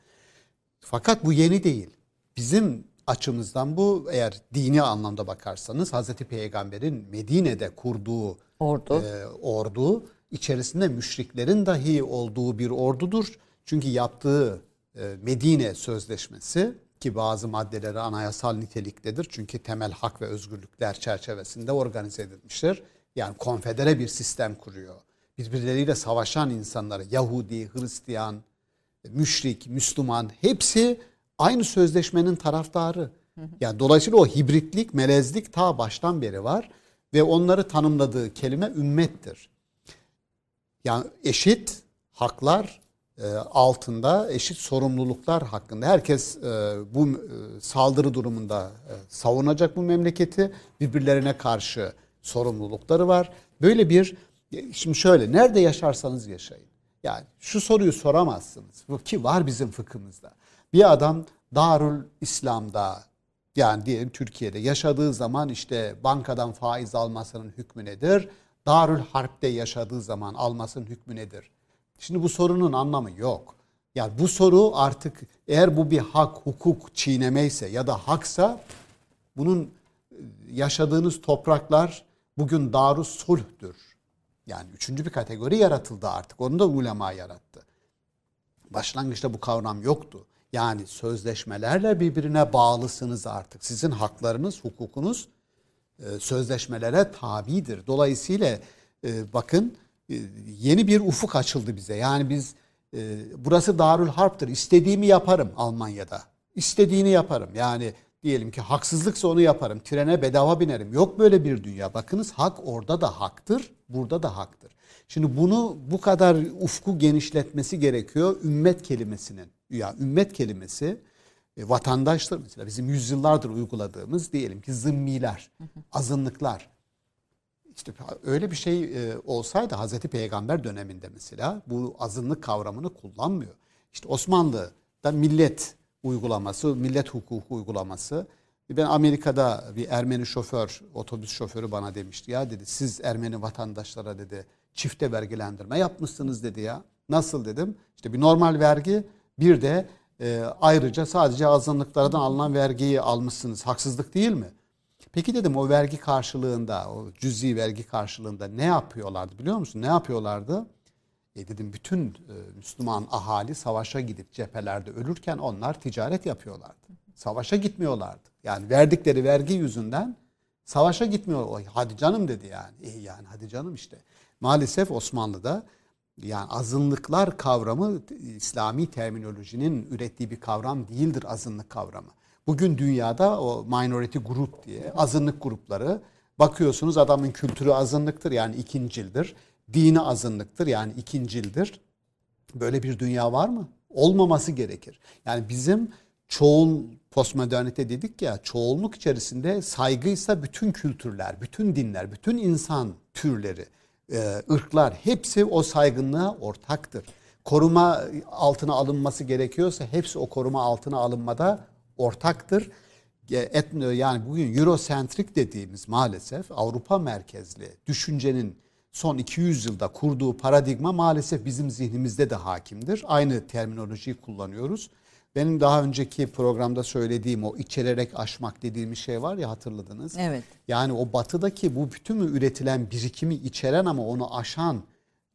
[SPEAKER 2] Fakat bu yeni değil. Bizim açımızdan bu eğer dini anlamda bakarsanız Hazreti Peygamber'in Medine'de kurduğu
[SPEAKER 1] Ordu.
[SPEAKER 2] e, ordu içerisinde müşriklerin dahi olduğu bir ordudur. Çünkü yaptığı e, Medine Sözleşmesi ki bazı maddeleri anayasal niteliktedir. Çünkü temel hak ve özgürlükler çerçevesinde organize edilmiştir. Yani konfedere bir sistem kuruyor. Birbirleriyle savaşan insanları Yahudi, Hristiyan, müşrik, Müslüman hepsi aynı sözleşmenin taraftarı. Yani dolayısıyla o hibritlik, melezlik ta baştan beri var ve onları tanımladığı kelime ümmettir. Yani eşit haklar altında eşit sorumluluklar hakkında herkes e, bu e, saldırı durumunda e, savunacak bu memleketi birbirlerine karşı sorumlulukları var. Böyle bir e, şimdi şöyle nerede yaşarsanız yaşayın. Yani şu soruyu soramazsınız. Ki var bizim fıkhımızda. Bir adam Darül İslam'da yani diyelim Türkiye'de yaşadığı zaman işte bankadan faiz almasının hükmü nedir? Darül Harp'te yaşadığı zaman almasının hükmü nedir? Şimdi bu sorunun anlamı yok. Yani bu soru artık eğer bu bir hak, hukuk çiğnemeyse ya da haksa bunun e, yaşadığınız topraklar bugün darus sulhtür. Yani üçüncü bir kategori yaratıldı artık. Onu da ulema yarattı. Başlangıçta bu kavram yoktu. Yani sözleşmelerle birbirine bağlısınız artık. Sizin haklarınız, hukukunuz e, sözleşmelere tabidir. Dolayısıyla e, bakın yeni bir ufuk açıldı bize. Yani biz e, burası Darül Harp'tır. İstediğimi yaparım Almanya'da. İstediğini yaparım. Yani diyelim ki haksızlıksa onu yaparım. Trene bedava binerim. Yok böyle bir dünya. Bakınız hak orada da haktır, burada da haktır. Şimdi bunu bu kadar ufku genişletmesi gerekiyor ümmet kelimesinin. Ya ümmet kelimesi e, vatandaşlar mesela bizim yüzyıllardır uyguladığımız diyelim ki zımmiler, azınlıklar. İşte öyle bir şey e, olsaydı Hazreti Peygamber döneminde mesela bu azınlık kavramını kullanmıyor. İşte Osmanlı'da millet uygulaması, millet hukuku uygulaması Ben Amerika'da bir Ermeni şoför, otobüs şoförü bana demişti ya dedi siz Ermeni vatandaşlara dedi çifte vergilendirme yapmışsınız dedi ya. Nasıl dedim? İşte bir normal vergi bir de e, ayrıca sadece azınlıklardan alınan vergiyi almışsınız. Haksızlık değil mi? Peki dedim o vergi karşılığında, o cüzi vergi karşılığında ne yapıyorlardı biliyor musun? Ne yapıyorlardı? E dedim bütün e, Müslüman ahali savaşa gidip cephelerde ölürken onlar ticaret yapıyorlardı. Savaşa gitmiyorlardı. Yani verdikleri vergi yüzünden savaşa gitmiyor. Hadi canım dedi yani. İyi yani hadi canım işte. Maalesef Osmanlı'da yani azınlıklar kavramı İslami terminolojinin ürettiği bir kavram değildir azınlık kavramı. Bugün dünyada o minority group diye azınlık grupları bakıyorsunuz adamın kültürü azınlıktır yani ikincildir. Dini azınlıktır yani ikincildir. Böyle bir dünya var mı? Olmaması gerekir. Yani bizim çoğul postmodernite dedik ya çoğunluk içerisinde saygıysa bütün kültürler, bütün dinler, bütün insan türleri, e, ırklar hepsi o saygınlığa ortaktır. Koruma altına alınması gerekiyorsa hepsi o koruma altına alınmada ortaktır. Etno yani bugün Eurosentrik dediğimiz maalesef Avrupa merkezli düşüncenin son 200 yılda kurduğu paradigma maalesef bizim zihnimizde de hakimdir. Aynı terminolojiyi kullanıyoruz. Benim daha önceki programda söylediğim o içererek aşmak dediğimiz şey var ya hatırladınız.
[SPEAKER 1] Evet.
[SPEAKER 2] Yani o batıdaki bu bütün üretilen birikimi içeren ama onu aşan,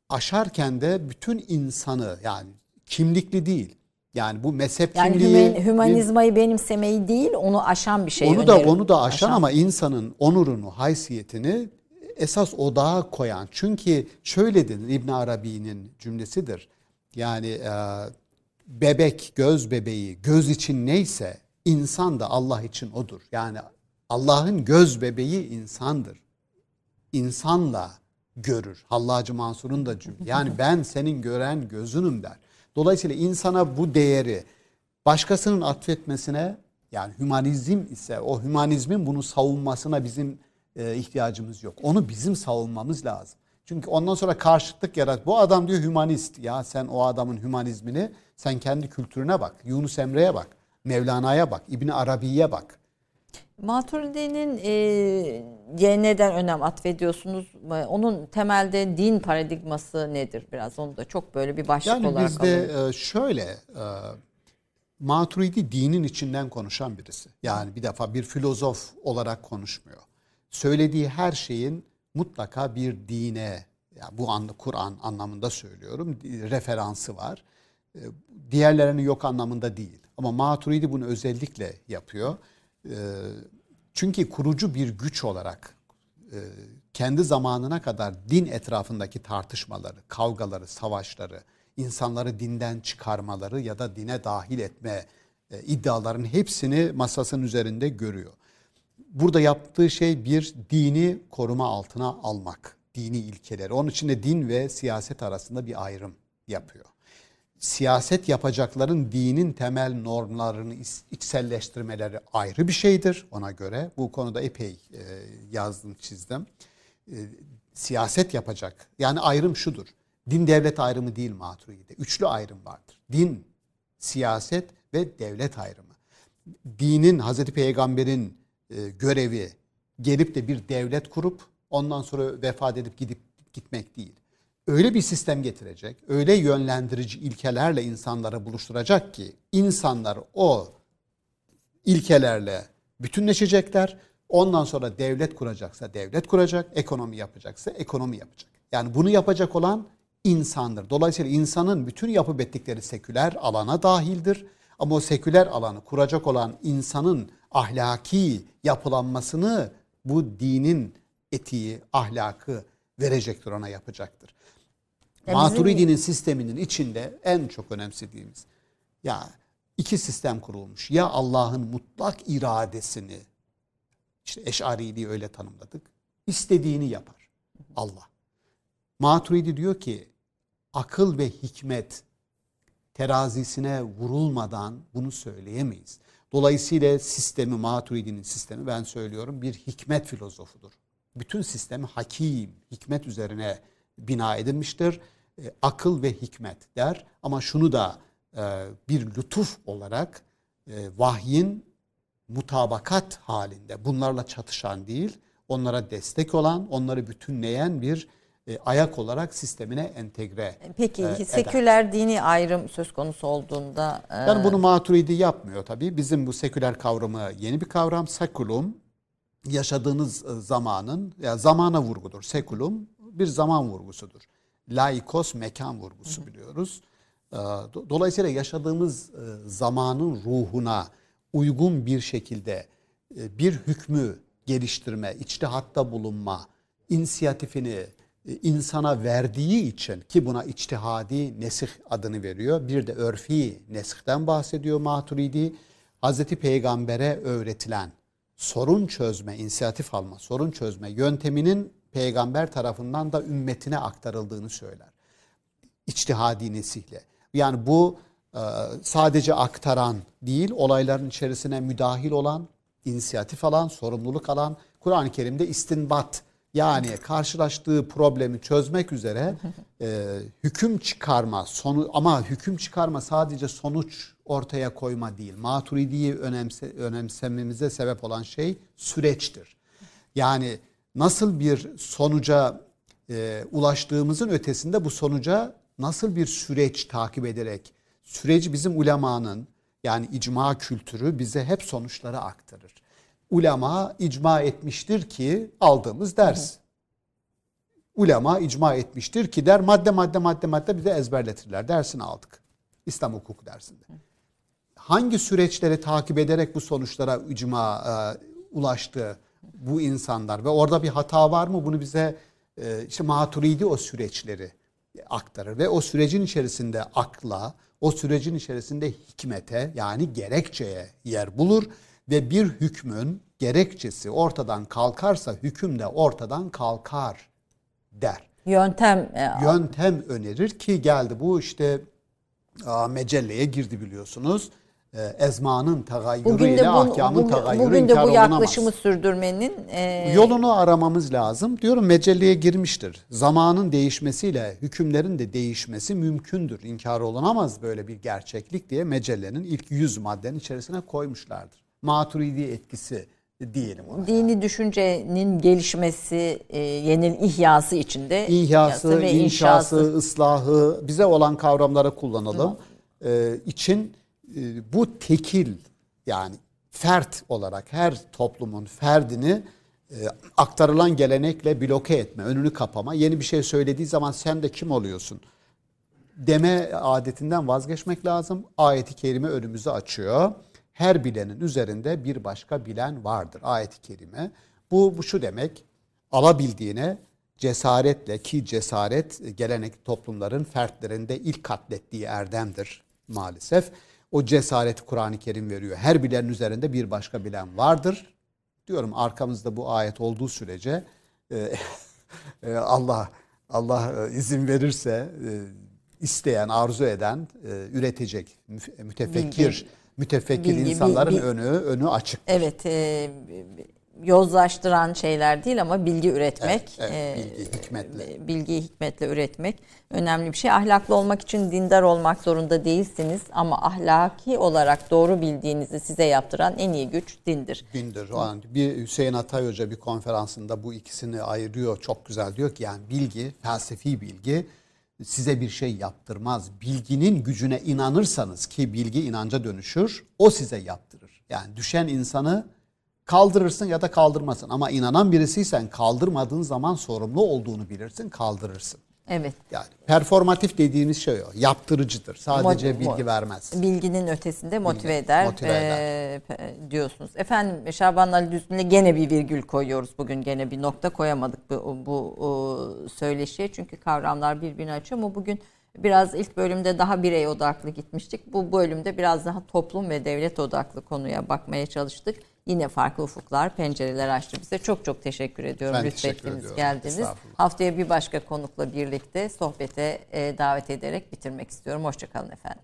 [SPEAKER 2] aşarken de bütün insanı yani kimlikli değil. Yani bu mezhep
[SPEAKER 6] yani
[SPEAKER 2] kimliği...
[SPEAKER 6] hümanizmayı benimsemeyi değil onu aşan bir şey.
[SPEAKER 2] Onu da onu da aşan, aşan ama insanın onurunu, haysiyetini esas odağa koyan. Çünkü şöyle denir İbn Arabi'nin cümlesidir. Yani e, bebek, göz bebeği, göz için neyse insan da Allah için odur. Yani Allah'ın göz bebeği insandır. İnsanla görür. Hallacı Mansur'un da cümle. Yani ben senin gören gözünüm der. Dolayısıyla insana bu değeri başkasının atfetmesine yani hümanizm ise o hümanizmin bunu savunmasına bizim e, ihtiyacımız yok. Onu bizim savunmamız lazım. Çünkü ondan sonra karşıtlık yarat. Bu adam diyor hümanist. Ya sen o adamın hümanizmini sen kendi kültürüne bak. Yunus Emre'ye bak. Mevlana'ya bak. İbni Arabi'ye bak.
[SPEAKER 6] Maturidi'nin e, neden önem atfediyorsunuz? Onun temelde din paradigması nedir? Biraz onu da çok böyle bir başlık
[SPEAKER 2] yani
[SPEAKER 6] olarak
[SPEAKER 2] bizde alalım. şöyle e, Maturidi dinin içinden konuşan birisi. Yani bir defa bir filozof olarak konuşmuyor. Söylediği her şeyin mutlaka bir dine, yani bu anda Kur'an anlamında söylüyorum, referansı var. Ee, diğerlerini yok anlamında değil. Ama Maturidi bunu özellikle yapıyor. Çünkü kurucu bir güç olarak e, kendi zamanına kadar din etrafındaki tartışmaları, kavgaları, savaşları, insanları dinden çıkarmaları ya da dine dahil etme e, iddiaların hepsini masasının üzerinde görüyor burada yaptığı şey bir dini koruma altına almak. Dini ilkeleri. Onun için de din ve siyaset arasında bir ayrım yapıyor. Siyaset yapacakların dinin temel normlarını içselleştirmeleri ayrı bir şeydir ona göre. Bu konuda epey e, yazdım, çizdim. E, siyaset yapacak. Yani ayrım şudur. Din devlet ayrımı değil Maturidi'de. Üçlü ayrım vardır. Din, siyaset ve devlet ayrımı. Dinin, Hazreti Peygamber'in e, görevi gelip de bir devlet kurup ondan sonra vefat edip gidip gitmek değil. Öyle bir sistem getirecek, öyle yönlendirici ilkelerle insanları buluşturacak ki insanlar o ilkelerle bütünleşecekler. Ondan sonra devlet kuracaksa devlet kuracak, ekonomi yapacaksa ekonomi yapacak. Yani bunu yapacak olan insandır. Dolayısıyla insanın bütün yapı ettikleri seküler alana dahildir. Ama o seküler alanı kuracak olan insanın ahlaki yapılanmasını bu dinin etiği, ahlakı verecektir ona yapacaktır. Ya Maturidi'nin sisteminin içinde en çok önemsediğimiz ya iki sistem kurulmuş. Ya Allah'ın mutlak iradesini işte Eş'ariliği öyle tanımladık. istediğini yapar Allah. Maturidi diyor ki akıl ve hikmet terazisine vurulmadan bunu söyleyemeyiz. Dolayısıyla sistemi, Maturidi'nin sistemi ben söylüyorum bir hikmet filozofudur. Bütün sistemi hakim, hikmet üzerine bina edilmiştir. E, akıl ve hikmet der ama şunu da e, bir lütuf olarak e, vahyin mutabakat halinde bunlarla çatışan değil, onlara destek olan, onları bütünleyen bir e, ayak olarak sistemine entegre
[SPEAKER 1] Peki
[SPEAKER 2] e, eder.
[SPEAKER 1] seküler dini ayrım söz konusu olduğunda e,
[SPEAKER 2] Yani bunu Maturidi yapmıyor tabii. Bizim bu seküler kavramı yeni bir kavram. Sekulum yaşadığınız e, zamanın ya zamana vurgudur. Sekulum bir zaman vurgusudur. Laikos mekan vurgusu biliyoruz. E, do- Dolayısıyla yaşadığımız e, zamanın ruhuna uygun bir şekilde e, bir hükmü geliştirme, içtihatta bulunma, inisiyatifini e, insana verdiği için ki buna içtihadi nesih adını veriyor. Bir de örfi nesihten bahsediyor Maturidi. Hazreti Peygamber'e öğretilen sorun çözme, inisiyatif alma, sorun çözme yönteminin peygamber tarafından da ümmetine aktarıldığını söyler içtihadi nesihle. Yani bu e, sadece aktaran değil, olayların içerisine müdahil olan, inisiyatif alan, sorumluluk alan, Kur'an-ı Kerim'de istinbat yani karşılaştığı problemi çözmek üzere e, hüküm çıkarma, sonu ama hüküm çıkarma sadece sonuç ortaya koyma değil. Maturidi'yi önemse, önemsememize sebep olan şey süreçtir. Yani nasıl bir sonuca e, ulaştığımızın ötesinde bu sonuca nasıl bir süreç takip ederek süreci bizim ulemanın yani icma kültürü bize hep sonuçları aktarır. Ulema icma etmiştir ki aldığımız ders. Ulema icma etmiştir ki der madde madde madde madde bize ezberletirler. Dersini aldık. İslam hukuku dersinde. Hangi süreçleri takip ederek bu sonuçlara icma e, ulaştı bu insanlar ve orada bir hata var mı? Bunu bize e, işte Maturidi o süreçleri aktarır ve o sürecin içerisinde akla, o sürecin içerisinde hikmete yani gerekçeye yer bulur ve bir hükmün gerekçesi ortadan kalkarsa hüküm de ortadan kalkar der.
[SPEAKER 1] yöntem e,
[SPEAKER 2] Yöntem önerir ki geldi bu işte aa, mecelleye girdi biliyorsunuz. E, ezmanın tagayyürü ile ahkamın
[SPEAKER 1] bugün,
[SPEAKER 2] tagayyürü
[SPEAKER 1] bugün de bu
[SPEAKER 2] olunamaz.
[SPEAKER 1] yaklaşımı sürdürmenin e,
[SPEAKER 2] Yolunu aramamız lazım. Diyorum mecelleye girmiştir. Zamanın değişmesiyle hükümlerin de değişmesi mümkündür. İnkar olunamaz böyle bir gerçeklik diye mecellenin ilk 100 maddenin içerisine koymuşlardır. Maturidi etkisi diyelim ona.
[SPEAKER 1] dini düşüncenin gelişmesi, e, yenil ihyası içinde
[SPEAKER 2] İhyası, inşası,
[SPEAKER 1] inşası.
[SPEAKER 2] ıslahı bize olan kavramları kullanalım. Ee, için e, bu tekil yani fert olarak her toplumun ferdini e, aktarılan gelenekle bloke etme, önünü kapama. Yeni bir şey söylediği zaman sen de kim oluyorsun? deme adetinden vazgeçmek lazım. Ayeti kerime önümüzü açıyor. Her bilenin üzerinde bir başka bilen vardır. Ayeti kerime. Bu, bu şu demek. Alabildiğine cesaretle ki cesaret gelenek toplumların fertlerinde ilk katlettiği erdemdir maalesef. O cesareti Kur'an-ı Kerim veriyor. Her bilenin üzerinde bir başka bilen vardır. Diyorum arkamızda bu ayet olduğu sürece e, e, Allah Allah e, izin verirse e, isteyen, arzu eden, e, üretecek, mütefekkir, mütefekkir
[SPEAKER 1] Bilgi,
[SPEAKER 2] insanların
[SPEAKER 1] bilgi.
[SPEAKER 2] önü önü açık.
[SPEAKER 1] Evet, e, yozlaştıran şeyler değil ama bilgi üretmek,
[SPEAKER 2] Evet, evet,
[SPEAKER 1] e,
[SPEAKER 2] bilgi, hikmetle.
[SPEAKER 1] bilgiyi hikmetle üretmek önemli bir şey. Ahlaklı olmak için dindar olmak zorunda değilsiniz ama ahlaki olarak doğru bildiğinizi size yaptıran en iyi güç dindir.
[SPEAKER 2] Dindir. O an bir Hüseyin Atay Hoca bir konferansında bu ikisini ayırıyor. Çok güzel diyor ki yani bilgi, felsefi bilgi size bir şey yaptırmaz. Bilginin gücüne inanırsanız ki bilgi inanca dönüşür, o size yaptırır. Yani düşen insanı kaldırırsın ya da kaldırmasın. Ama inanan birisiysen kaldırmadığın zaman sorumlu olduğunu bilirsin, kaldırırsın.
[SPEAKER 1] Evet.
[SPEAKER 2] Yani performatif dediğimiz şey o. Yaptırıcıdır. Sadece
[SPEAKER 1] Mo-
[SPEAKER 2] bilgi vermez.
[SPEAKER 1] Bilginin ötesinde motive
[SPEAKER 2] Bilgi,
[SPEAKER 1] eder,
[SPEAKER 2] motive
[SPEAKER 1] eee, pe- diyorsunuz. Efendim Şaban Ali Düzgün'e gene bir virgül koyuyoruz bugün gene bir nokta koyamadık bu, bu o, söyleşiye çünkü kavramlar birbirini açıyor ama bugün biraz ilk bölümde daha birey odaklı gitmiştik. Bu bölümde biraz daha toplum ve devlet odaklı konuya bakmaya çalıştık. Yine farklı ufuklar, pencereler açtı bize. Çok çok teşekkür ediyorum.
[SPEAKER 2] Ben teşekkür ediyorum.
[SPEAKER 1] geldiniz. Haftaya bir başka konukla birlikte sohbete e, davet ederek bitirmek istiyorum. Hoşçakalın efendim.